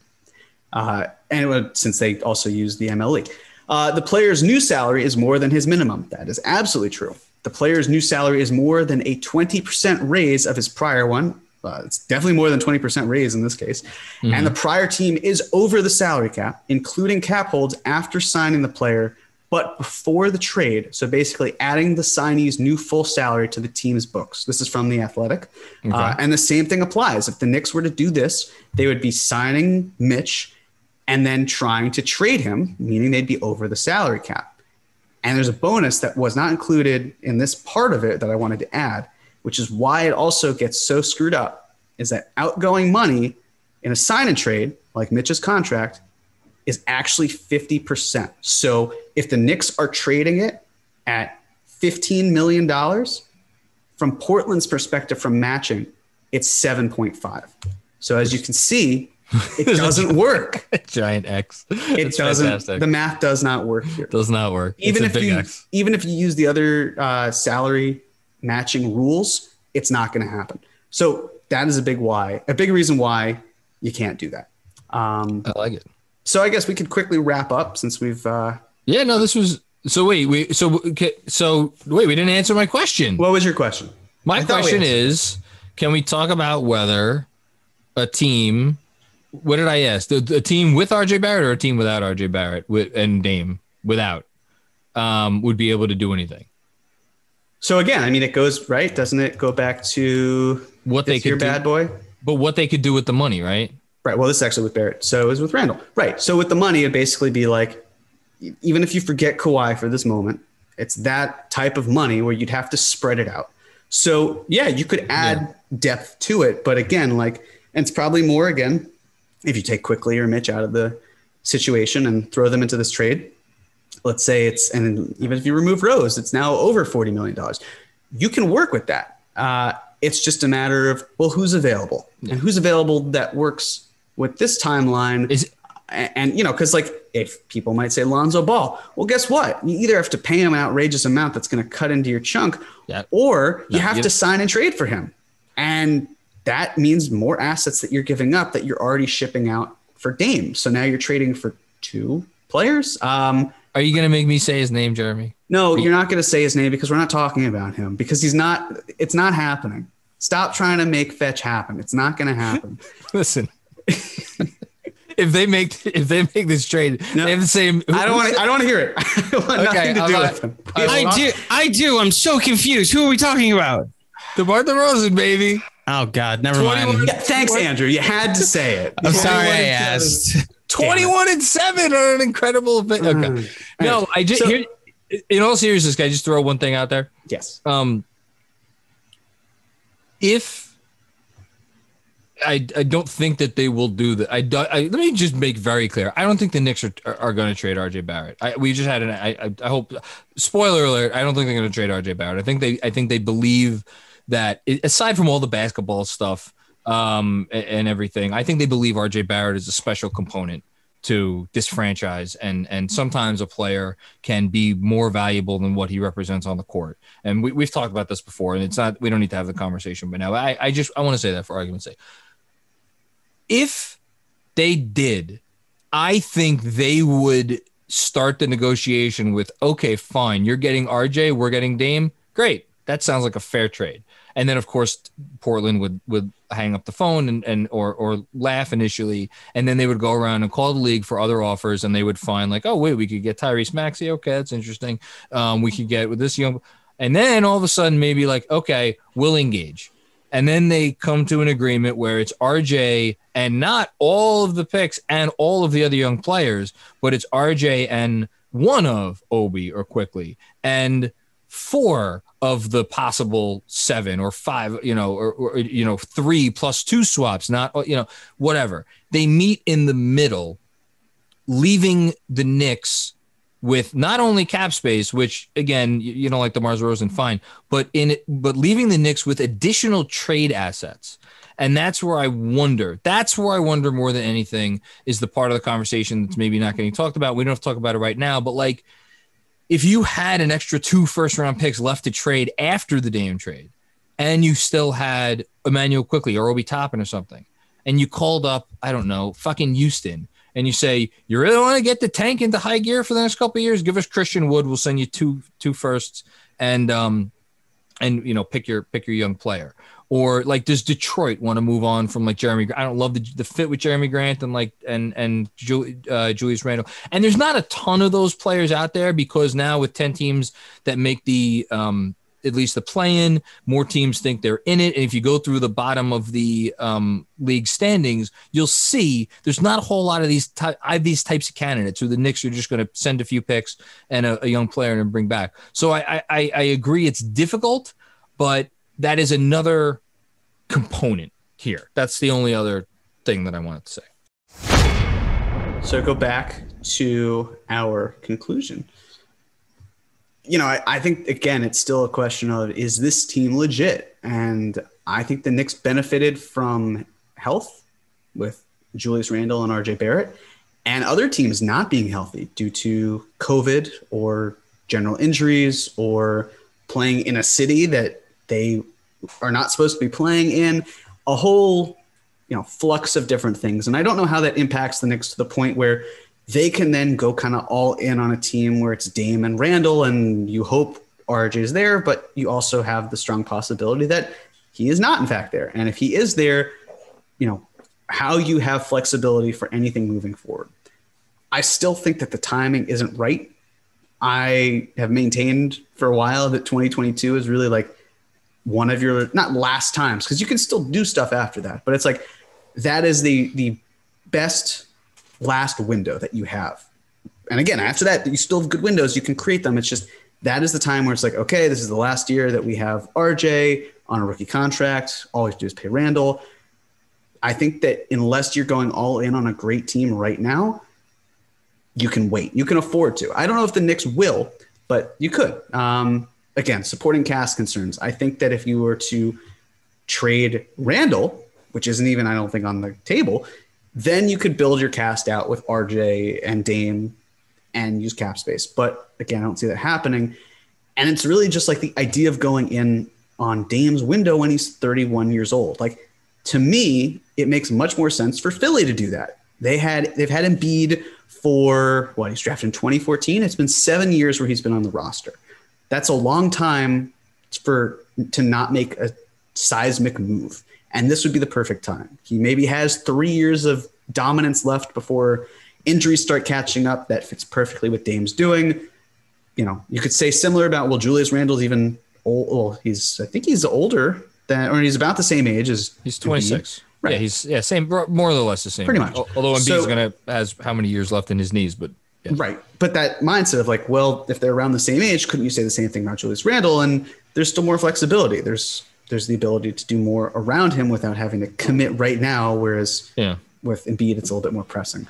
Uh, and since they also use the MLE. Uh, the player's new salary is more than his minimum. That is absolutely true. The player's new salary is more than a 20% raise of his prior one, uh, it's definitely more than 20% raise in this case. Mm-hmm. And the prior team is over the salary cap, including cap holds after signing the player, but before the trade. So basically adding the signee's new full salary to the team's books. This is from The Athletic. Okay. Uh, and the same thing applies. If the Knicks were to do this, they would be signing Mitch and then trying to trade him, meaning they'd be over the salary cap. And there's a bonus that was not included in this part of it that I wanted to add which is why it also gets so screwed up, is that outgoing money in a sign and trade, like Mitch's contract, is actually 50%. So if the Knicks are trading it at $15 million, from Portland's perspective, from matching, it's 7.5. So as you can see, it doesn't work. Giant X. It doesn't. Fantastic. The math does not work here. Does not work. Even if you X. even if you use the other uh, salary matching rules, it's not going to happen. So that is a big why, a big reason why you can't do that. Um, I like it. So I guess we could quickly wrap up since we've. Uh, yeah, no, this was. So wait, we so so wait, we didn't answer my question. What was your question? My question is, can we talk about whether a team? What did I ask? The, the team with RJ Barrett or a team without RJ Barrett with and Dame without um, would be able to do anything? So again, I mean, it goes right, doesn't it? Go back to what they could your do, bad boy, but what they could do with the money, right? Right. Well, this is actually with Barrett. So it was with Randle. Right. So with the money, it'd basically be like, even if you forget Kawhi for this moment, it's that type of money where you'd have to spread it out. So yeah, you could add yeah. depth to it, but again, like, and it's probably more again if you take Quickley or Mitch out of the situation and throw them into this trade. let's say it's and even if you remove Rose, it's now over forty million dollars. You can work with that. Uh, it's just a matter of well, who's available and who's available that works with this timeline. Is and, you know, because like if people might say Lonzo Ball, well, guess what? You either have to pay him an outrageous amount that's going to cut into your chunk, Yeah. or you No, have you- to sign and trade for him, and that means more assets that you're giving up that you're already shipping out for Dame. So now you're trading for two players. Um, are you gonna make me say his name, Jeremy? no, you're not going to say his name because we're not talking about him because he's not. It's not happening. Stop trying to make fetch happen. It's not going to happen. Listen. If they make if they make this trade, No. they have the same. I don't want. to I don't want to hear it. I want Okay, nothing to I'm do not- with him. I I do. I do. I'm so confused. Who are we talking about? DeMar DeRozan, baby. Oh God, never mind. Yeah, thanks, Andrew. You had to say it. I'm sorry 21 I and asked. 21 and 7 are an incredible thing. Okay. Mm. No, I just So- here in all seriousness, can I just throw one thing out there? Yes. Um if I, I don't think that they will do that. I, I let me just make very clear. I don't think the Knicks are, are, are going to trade RJ Barrett. I, we just had an. I, I, I hope. Spoiler alert. I don't think they're going to trade RJ Barrett. I think they. I think they believe that aside from all the basketball stuff um, and, and everything, I think they believe RJ Barrett is a special component to this franchise and and sometimes a player can be more valuable than what he represents on the court and we, we've talked about this before and it's not we don't need to have the conversation but now i, I just i want to say that for argument's sake if they did i think they would start the negotiation with okay fine you're getting rj we're getting dame. Great. That sounds like a fair trade. And then of course portland would would hang up the phone and, and or or laugh initially. And then they would go around and call the league for other offers. And they would find like oh wait we could get tyrese maxey. Okay that's interesting. Um, we could get with this young. And then all of a sudden maybe like okay we'll engage and then they come to an agreement where it's RJ and not all of the picks and all of the other young players, but it's RJ and one of Obi or Quickley and four of the possible seven or five, you know, or, or you know, three plus two swaps, not you know, whatever. They meet in the middle, leaving the Knicks with not only cap space, which again, you, you know, like the DeMar DeRozan, fine, but in but leaving the Knicks with additional trade assets. And that's where I wonder. That's where I wonder more than anything is the part of the conversation that's maybe not getting talked about. We don't have to talk about it right now, but like if you had an extra two first round picks left to trade after the Dame trade, and you still had Immanuel Quickley or Obi Toppin or something, and you called up, I don't know, fucking Houston, and you say you really want to get the tank into high gear for the next couple of years, give us Christian Wood. We'll send you two two firsts, and um, and you know pick your pick your young player. Or like, does Detroit want to move on from like Jerami? I don't love the, the fit with Jerami Grant and like and and uh, Julius Randle. And there's not a ton of those players out there because now with ten teams that make the um, at least the play-in, more teams think they're in it. And if you go through the bottom of the um, league standings, you'll see there's not a whole lot of these ty- these types of candidates who the Knicks are just going to send a few picks and a, a young player and bring back. So I, I I agree it's difficult, but that is another component here. That's the only other thing that I wanted to say. So go back to our conclusion. You know, I, I think again, it's still a question of is this team legit? And I think the Knicks benefited from health with Julius Randle and RJ Barrett, and other teams not being healthy due to COVID or general injuries or playing in a city that they are not supposed to be playing in. A whole you know flux of different things and i don't know how that impacts the Knicks to the point where they can then go kind of all in on a team where it's Dame and Randle and you hope RJ is there but you also have the strong possibility that he is not in fact there. And if he is there you know how you have flexibility for anything moving forward. I still think that the timing isn't right. I have maintained for a while that 2022 is really like one of your not last times because you can still do stuff after that but it's like that is the the best last window that you have and again after that you still have good windows you can create them it's just that is the time where it's like okay this is the last year that we have rj on a rookie contract all we have to do is pay randle i think that unless you're going all in on a great team right now you can wait. You can afford to. I don't know if the Knicks will, but you could. Um, again, supporting cast concerns. I think that if you were to trade Randle, which isn't even, I don't think, on the table, then you could build your cast out with RJ and Dame and use cap space. But again, I don't see that happening. And it's really just like the idea of going in on Dame's window when he's 31 years old. Like to me, it makes much more sense for Philly to do that. They had they've had Embiid for what he's drafted in 2014. It's been seven years where he's been on the roster. That's a long time for to not make a seismic move. And this would be the perfect time. He maybe has three years of dominance left before injuries start catching up. That fits perfectly with Dame's doing. You know, you could say similar about well, Julius Randle's even old. Well, he's I think he's older than, or he's about the same age as he's 26. Right. Yeah, he's yeah, same more or less the same. Pretty much. Although Embiid's so, gonna has how many years left in his knees, but yeah. right. But that mindset of like, well, if they're around the same age, couldn't you say the same thing about Julius Randle? And there's still more flexibility. There's there's the ability to do more around him without having to commit right now. Whereas yeah. with Embiid, it's a little bit more pressing.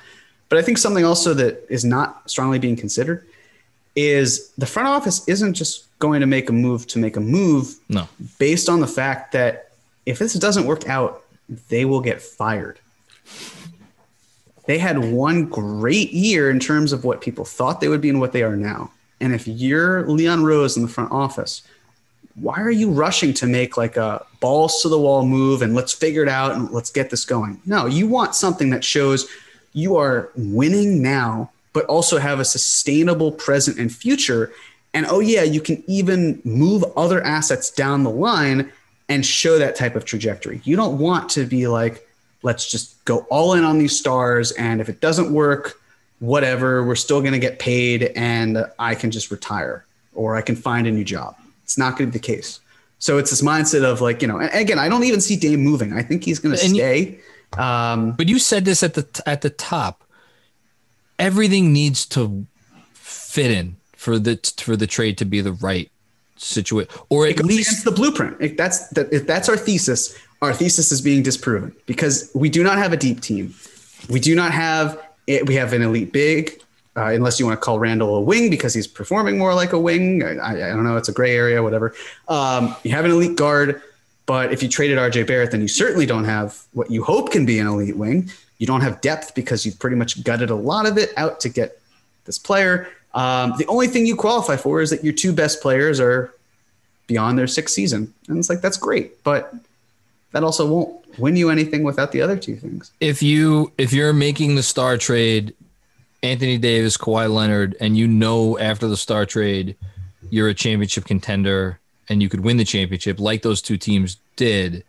But I think something also that is not strongly being considered is the front office isn't just going to make a move to make a move. No. Based on the fact that if this doesn't work out, they will get fired. They had one great year in terms of what people thought they would be and what they are now. And if you're Leon Rose in the front office, why are you rushing to make like a balls to the wall move and let's figure it out and let's get this going? No, you want something that shows you are winning now, but also have a sustainable present and future. And oh, yeah, you can even move other assets down the line and show that type of trajectory. You don't want to be like, let's just go all in on these stars. And if it doesn't work, whatever, we're still going to get paid and I can just retire or I can find a new job. It's not going to be the case. So it's this mindset of like, you know, and again, I don't even see Dame moving. I think he's going to stay. You, um, but you said this at the, at the top, everything needs to fit in for the, for the trade to be the right situation, or at least the blueprint. If that's the, if that's our thesis. Our thesis is being disproven because we do not have a deep team. We do not have it. We have an elite big, uh, unless you want to call Randle a wing because he's performing more like a wing. I, I don't know. It's a gray area, whatever. Um, you have an elite guard, but if you traded RJ Barrett, then you certainly don't have what you hope can be an elite wing. You don't have depth because you've pretty much gutted a lot of it out to get this player. Um, the only thing you qualify for is that your two best players are beyond their sixth season. And it's like, that's great. But that also won't win you anything without the other two things. If you if you're making the star trade, Anthony Davis, Kawhi Leonard, and you know after the star trade you're a championship contender and you could win the championship like those two teams did,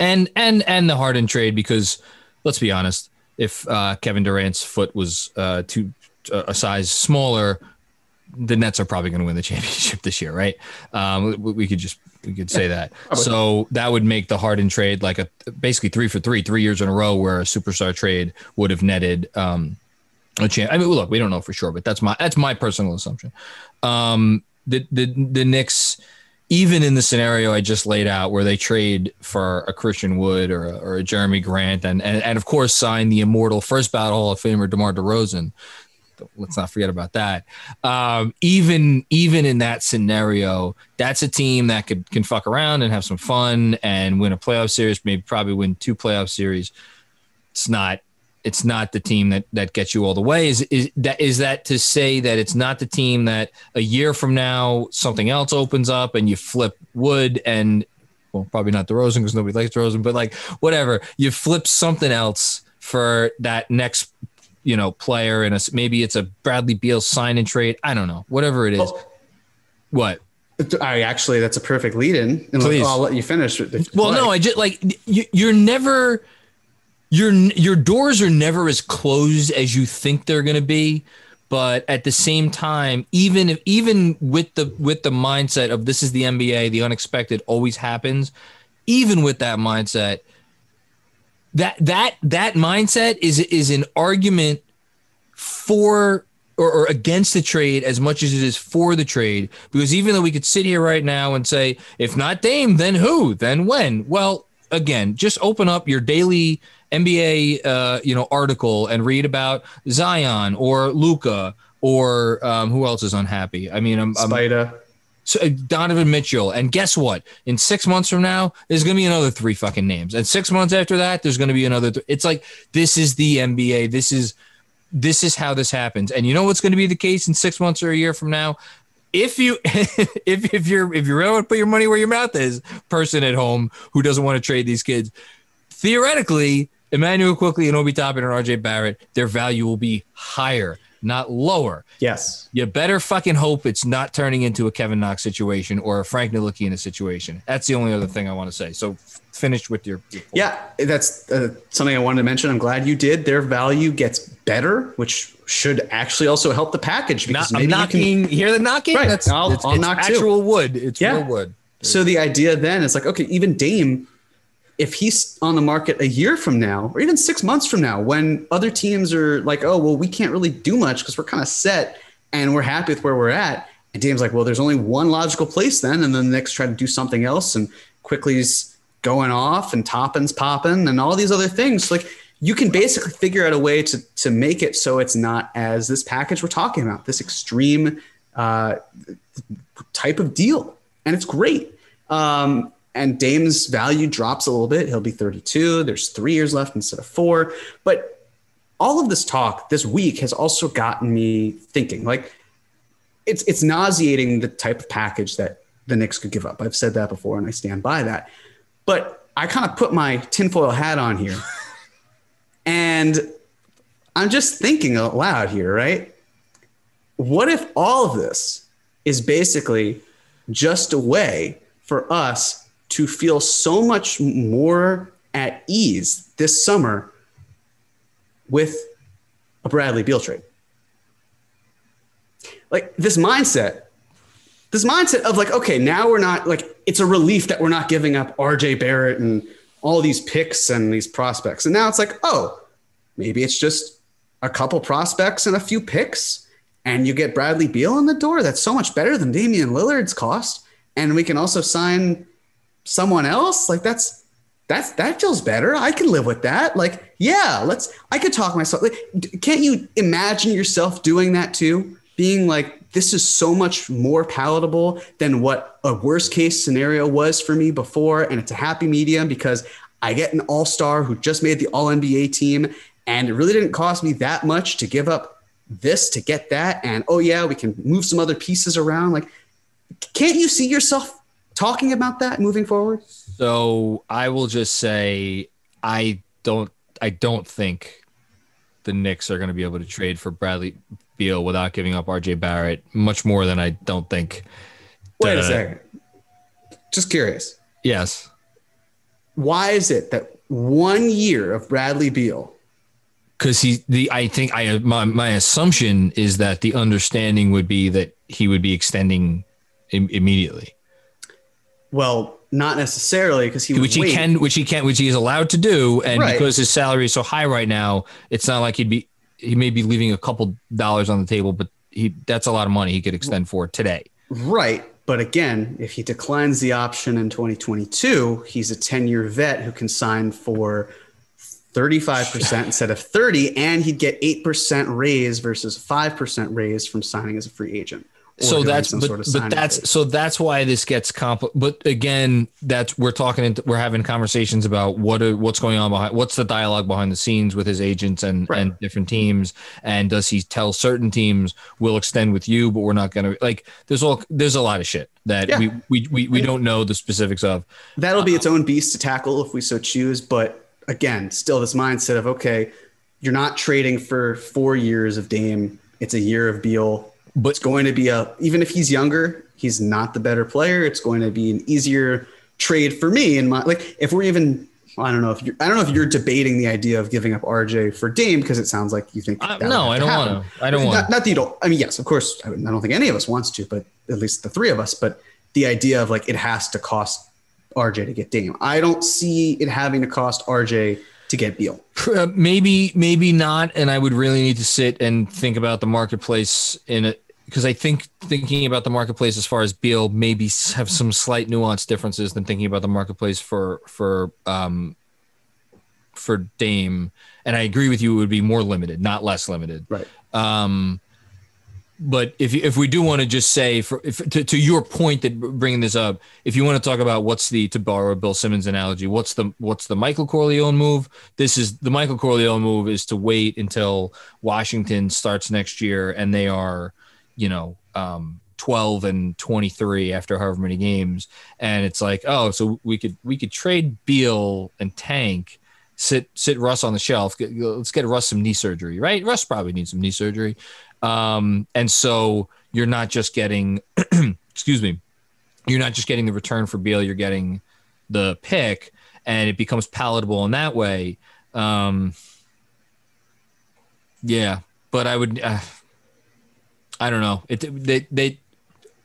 and and and the Harden trade because let's be honest, if uh, Kevin Durant's foot was uh, two a size smaller, the Nets are probably going to win the championship this year, right? Um, we, we, could just we could say that. So that would make the Harden trade like a basically three for three, three years in a row, where a superstar trade would have netted um, a chance. I mean, look, we don't know for sure, but that's my that's my personal assumption. Um, the the the Knicks, even in the scenario I just laid out, where they trade for a Christian Wood or a, or a Jerami Grant, and, and and of course sign the immortal first ballot Hall of Famer DeMar DeRozan let's not forget about that. Um, even even in that scenario, that's a team that could can fuck around and have some fun and win a playoff series, maybe probably win two playoff series. It's not it's not the team that that gets you all the way. Is is that is that to say that it's not the team that a year from now something else opens up and you flip Wood and well probably not the DeRozan because nobody likes DeRozan, but like whatever you flip something else for that next you know player and a, maybe it's a Bradley Beal sign and trade. I don't know, whatever it is. Oh. What? I actually, that's a perfect lead in. Please. I'll let you finish. Well, no, I just like you, you're never, your your doors are never as closed as you think they're going to be. But at the same time, even if even with the with the mindset of this is the NBA, the unexpected always happens. Even with that mindset, that that that mindset is is an argument for or, or, against the trade as much as it is for the trade. Because even though we could sit here right now and say, if not Dame, then who? Then when? Well, again, just open up your daily NBA, uh, you know, article and read about Zion or Luka or um, who else is unhappy. I mean, I'm, I'm Spida. so, uh, Donovan Mitchell. And guess what? In six months from now, there's going to be another three fucking names. And six months after that, there's going to be another. Th- it's like this is the NBA. This is this is how this happens. And you know what's going to be the case in six months or a year from now? If you if if you're if you really want to put your money where your mouth is, person at home who doesn't want to trade these kids, theoretically, Immanuel Quickley and Obi Toppin and RJ Barrett, their value will be higher, not lower Yes. you better fucking hope it's not turning into a Kevin Knox situation or a Frank Ntilikina situation. That's the only other thing I want to say. So finish with your, your. Yeah, that's uh, something I wanted to mention. I'm glad you did. Their value gets better, which should actually also help the package because Not, I'm maybe you can knocking. hear the knocking? Right. That's I'll- it's, I'll it's knock too. actual wood. It's Yeah. real wood. So the idea then is like, okay, even Dame, if he's on the market a year from now, or even six months from now, when other teams are like, oh, well, we can't really do much because we're kind of set and we're happy with where we're at. And Dame's like, well, there's only one logical place then. And then the Knicks try to do something else and Quickley's going off and Toppin's popping and all these other things. Like you can basically figure out a way to, to make it so it's not as this package we're talking about, this extreme uh, type of deal. And it's great. Um, and Dame's value drops a little bit. He'll be 32. There's three years left instead of four. But all of this talk this week has also gotten me thinking. Like, it's it's nauseating the type of package that the Knicks could give up. I've said that before, and I stand by that. But I kind of put my tinfoil hat on here, and I'm just thinking out loud here, right? What if all of this is basically just a way for us to feel so much more at ease this summer with a Bradley Beal trade. Like this mindset, this mindset of like, okay, now we're not like, it's a relief that we're not giving up RJ Barrett and all these picks and these prospects. And now it's like, oh, maybe it's just a couple prospects and a few picks, and you get Bradley Beal in the door. That's so much better than Damian Lillard's cost. And we can also sign someone else. Like that's that's that feels better. I can live with that. Like, yeah, let's. I could talk myself. Like, can't you imagine yourself doing that too? Being like, this is so much more palatable than what a worst case scenario was for me before, and it's a happy medium because I get an all star who just made the All NBA team, and it really didn't cost me that much to give up this to get that. And oh yeah, we can move some other pieces around. Like, can't you see yourself talking about that moving forward? So I will just say I don't I don't think the Knicks are going to be able to trade for Bradley Beal without giving up RJ Barrett much more than I don't think. Wait a second. Just curious. Yes. Why is it that one year of Bradley Beal, Cuz he the I think I my, my assumption is that the understanding would be that he would be extending Im- immediately. Well, not necessarily because he would which he wait. can which he can which he is allowed to do and Right. because his salary is so high right now it's not like he'd be he may be leaving a couple dollars on the table but he that's a lot of money he could extend for today Right. But again, if he declines the option in 2022, he's a 10 year vet who can sign for 35% instead of 30, and he'd get 8% raise versus 5% raise from signing as a free agent. So that's but, sort of but that's so that's why this gets compl but again that's we're talking into, we're having conversations about what are, what's going on behind what's the dialogue behind the scenes with his agents and Right. and different teams and does he tell certain teams we'll extend with you but we're not going to like there's all there's a lot of shit that Yeah. we, we we we don't know the specifics of That'll be uh, its own beast to tackle if we so choose. But again, still this mindset of okay, you're not trading for four years of Dame. It's a year of Beal. But- it's going to be a even if he's younger, he's not the better player. It's going to be an easier trade for me. And my like if we're even I don't know if you're I don't know if you're debating the idea of giving up RJ for Dame because it sounds like you think Uh, no, I don't happen. want to. I don't want. Not, that you don't. I mean, yes, of course. I, I don't think any of us wants to, but at least the three of us. But the idea of like it has to cost RJ to get Dame. I don't see it having to cost RJ to get Beal. Uh, maybe maybe not and i would really need to sit and think about the marketplace in a because I think thinking about the marketplace as far as Beal maybe have some slight nuance differences than thinking about the marketplace for for um for Dame. And I agree with you; it would be more limited, not less limited. Right. Um, but if if we do want to just say for if, to, to your point that bringing this up, if you want to talk about what's the to borrow Bill Simmons analogy, what's the what's the Michael Corleone move? This is the Michael Corleone move is to wait until Washington starts next year and they are, you know, um, 12 and 23 after however many games. And it's like oh so we could we could trade Beal and Tank sit sit Russ on the shelf get, let's get Russ some knee surgery right? Russ probably needs some knee surgery. Um, and so you're not just getting, excuse me, you're not just getting the return for Beal, you're getting the pick, and it becomes palatable in that way. Um, yeah, but I would, uh, I don't know. It they they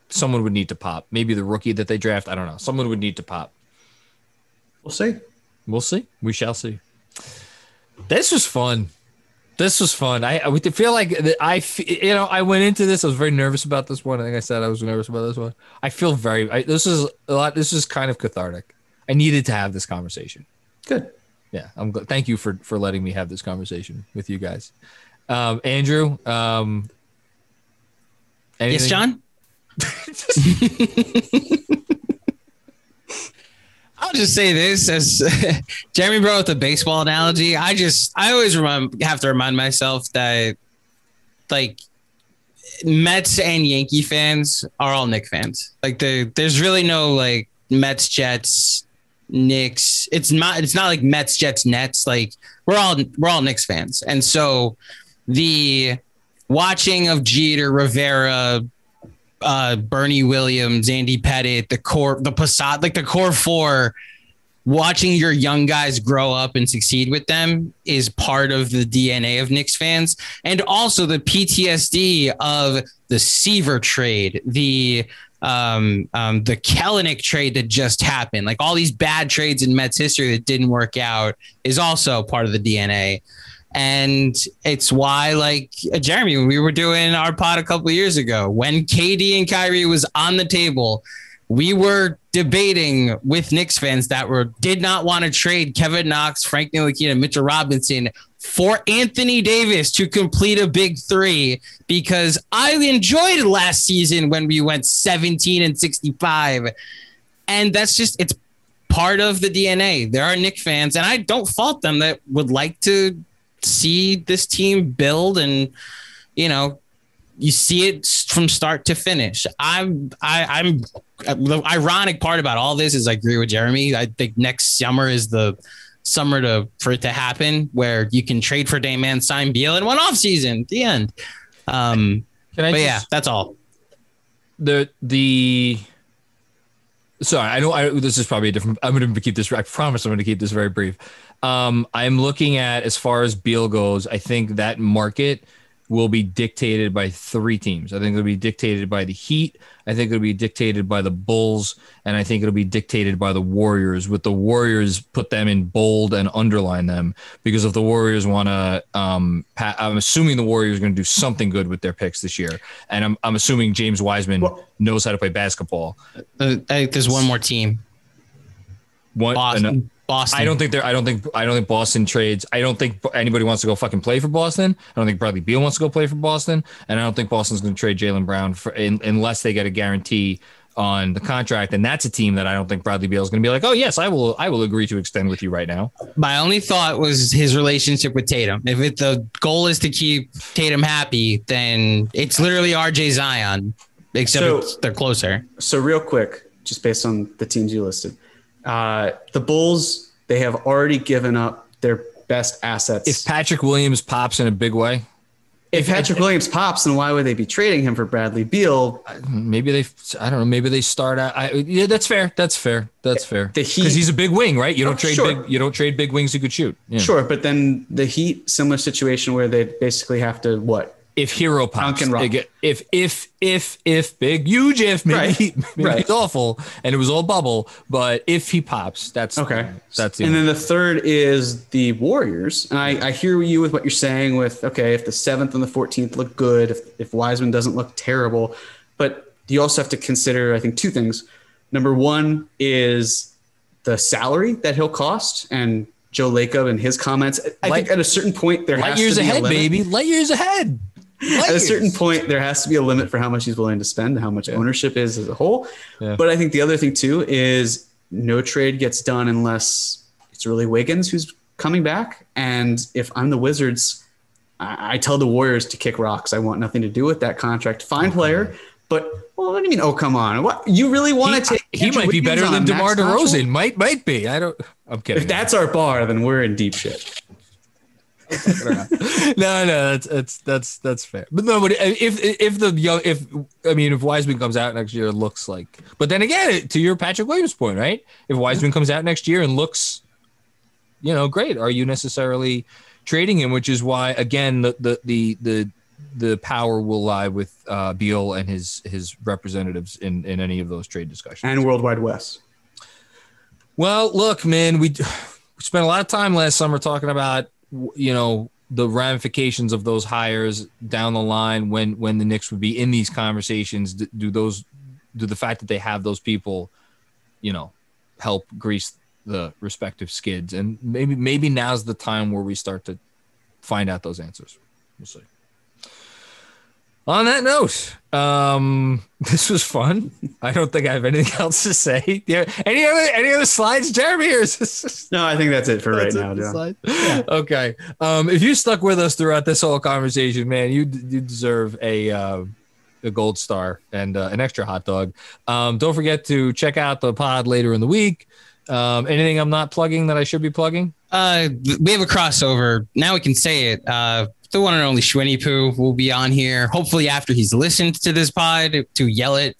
someone would need to pop. Maybe the rookie that they draft. I don't know. Someone would need to pop. We'll see. We'll see. We shall see. This was fun. This was fun. I, I feel like I, you know, I went into this. I was very nervous about this one. I think I said I was nervous about this one. I feel very. I, this is a lot. This is kind of cathartic. I needed to have this conversation. Good. Yeah, I'm. Glad, thank you for for letting me have this conversation with you guys. Um, Andrew. Um, yes, John. I'll just say this as Jeremy brought with the baseball analogy. I just I always remind have to remind myself that like Mets and Yankee fans are all Knick fans. Like the there's really no like Mets, Jets, Knicks. It's not it's not like Mets, Jets, Nets. Like we're all we're all Knicks fans. And so the watching of Jeter, Rivera, uh, Bernie Williams, Andy Pettitte, the core, the Posada, like the core four, watching your young guys grow up and succeed with them is part of the DNA of Knicks fans. And also the PTSD of the Seaver trade, the um, um, the Kelenic trade that just happened, like all these bad trades in Mets history that didn't work out, is also part of the DNA. And it's why, like uh, Jeremy, when we were doing our pod a couple years ago, when KD and Kyrie was on the table, we were debating with Knicks fans that were did not want to trade Kevin Knox, Frank Ntilikina, Mitchell Robinson for Anthony Davis to complete a big three because I enjoyed last season when we went 17 and 65. And that's just it's part of the DNA. There are Knicks fans, and I don't fault them that would like to see this team build and you know you see it from start to finish. I'm I, I'm the ironic part about all this is I agree with Jeremy. I think next summer is the summer to for it to happen where you can trade for Dame sign Beal in one off season. The end. Um, can I but just, yeah, that's all. The the sorry, I know I, this is probably a different. I'm going to keep this. I promise I'm going to keep this very brief. Um, I'm looking at as far as Beal goes. I think that market will be dictated by three teams. I think it'll be dictated by the Heat. I think it'll be dictated by the Bulls, and I think it'll be dictated by the Warriors. With the Warriors, put them in bold and underline them because if the Warriors want to, um, I'm assuming the Warriors are going to do something good with their picks this year, and I'm I'm assuming James Wiseman well, knows how to play basketball. Uh, I think there's one more team. One, Boston. Boston. I don't think they're. I don't think. I don't think Boston trades. I don't think anybody wants to go fucking play for Boston. I don't think Bradley Beal wants to go play for Boston, and I don't think Boston's going to trade Jaylen Brown for in, unless they get a guarantee on the contract. And that's a team that I don't think Bradley Beal is going to be like, oh yes, I will. I will agree to extend with you right now. My only thought was his relationship with Tatum. If it, the goal is to keep Tatum happy, then it's literally RJ Zion, except so, they're closer. So real quick, just based on the teams you listed uh, the Bulls, they have already given up their best assets. If Patrick Williams pops in a big way, if Patrick Williams pops, then why would they be trading him for Bradley Beal? Maybe they, I don't know. Maybe they start out. I, yeah, that's fair. That's fair. That's fair. The Heat, because he's a big wing, right? You don't oh, trade sure. big. You don't trade big wings who could shoot. Yeah. Sure, but then the Heat, similar situation where they basically have to what if Herro pops, if if if if big huge if maybe, Right. maybe Right. he's awful and it was all bubble, but if he pops, that's Okay. That's the and then the third is the Warriors. And I, I hear you with what you're saying with okay, if the seventh and the fourteenth look good, if if Wiseman doesn't look terrible, but you also have to consider, I think, two things. Number one is the salary that he'll cost, and Joe Lacob and his comments. I Light- think at a certain point there light has years to be ahead, baby, light years ahead. At a certain point, there has to be a limit for how much he's willing to spend, how much ownership is as a whole. Yeah. But I think the other thing too is no trade gets done unless it's really Wiggins who's coming back. And if I'm the Wizards, I, I tell the Warriors to kick rocks. I want nothing to do with that contract. Fine player, but well, what do you mean? Oh, come on! What you really want he, to take? he might be better than DeMar? DeRozan. Might might be. I don't. I'm kidding. If that's our bar, then we're in deep shit. no, no, that's that's that's that's fair. But no, but if if the young, if I mean, if Wiseman comes out next year looks like, but then again, to your Patrick Williams point, right? If Wiseman comes out next year and looks, you know, great, are you necessarily trading him? Which is why, again, the the the the the power will lie with uh, Beal and his his representatives in in any of those trade discussions. And Worldwide Wes. Well, look, man, we, we spent a lot of time last summer talking about you know the ramifications of those hires down the line when when the Knicks would be in these conversations. Do, do those do the fact that they have those people, you know, help grease the respective skids? And maybe maybe now's the time where we start to find out those answers. We'll see. On that note, um, this was fun. I don't think I have anything else to say. Yeah, any other any other slides, Jeremy? Or is this No, I think that's it for right it, now, the John. slides? Okay. Um, if you stuck with us throughout this whole conversation, man, you you deserve a uh, a gold star and uh, an extra hot dog. Um, don't forget to check out the pod later in the week. Um, anything I'm not plugging that I should be plugging? Uh, we have a crossover. Now we can say it. Uh, the one and only Schwinny Poo will be on here. Hopefully, after he's listened to this pod to yell at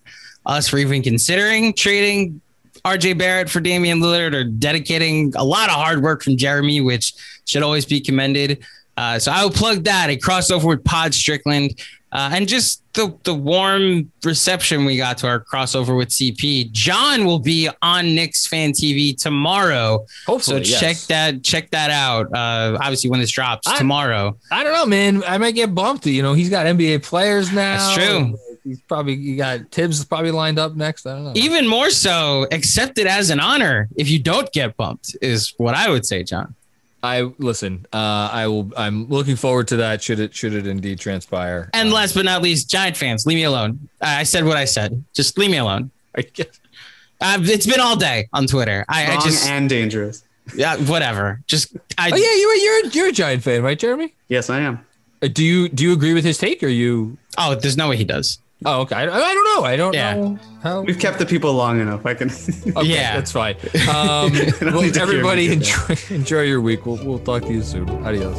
us for even considering trading RJ Barrett for Damian Lillard or dedicating a lot of hard work from Jeremy, which should always be commended. Uh, so I will plug that a crossover with Pod Strickland. Uh, and just the the warm reception we got to our crossover with CP. John will be on Knicks Fan TV tomorrow. Hopefully, So yes. check that check that out. Uh, obviously, when this drops I- tomorrow. I don't know, man. I might get bumped. You know, he's got NBA players now. That's true. He's probably you got Thibs probably lined up next. I don't know. Even more so, accept it as an honor if you don't get bumped. Is what I would say, John. I listen. Uh, I will. I'm looking forward to that. Should it should it indeed transpire? And Um, last but not least, Giant fans, leave me alone. I I said what I said. Just leave me alone. I guess- Uh, it's been all day on Twitter. I, I just and dangerous. yeah, whatever. Just I Oh yeah, you're you're you're a Giant fan, right, Jeremy? Yes, I am. Uh, Do you do you agree with his take? Or you? oh, there's no way he does. Oh, okay. I, I don't know. I don't Yeah. know how. We've kept the people long enough. I can. Okay, Yeah. that's fine. Um, well, need to hear everybody enjoy enjoy your week. We'll we'll talk to you soon. Adios.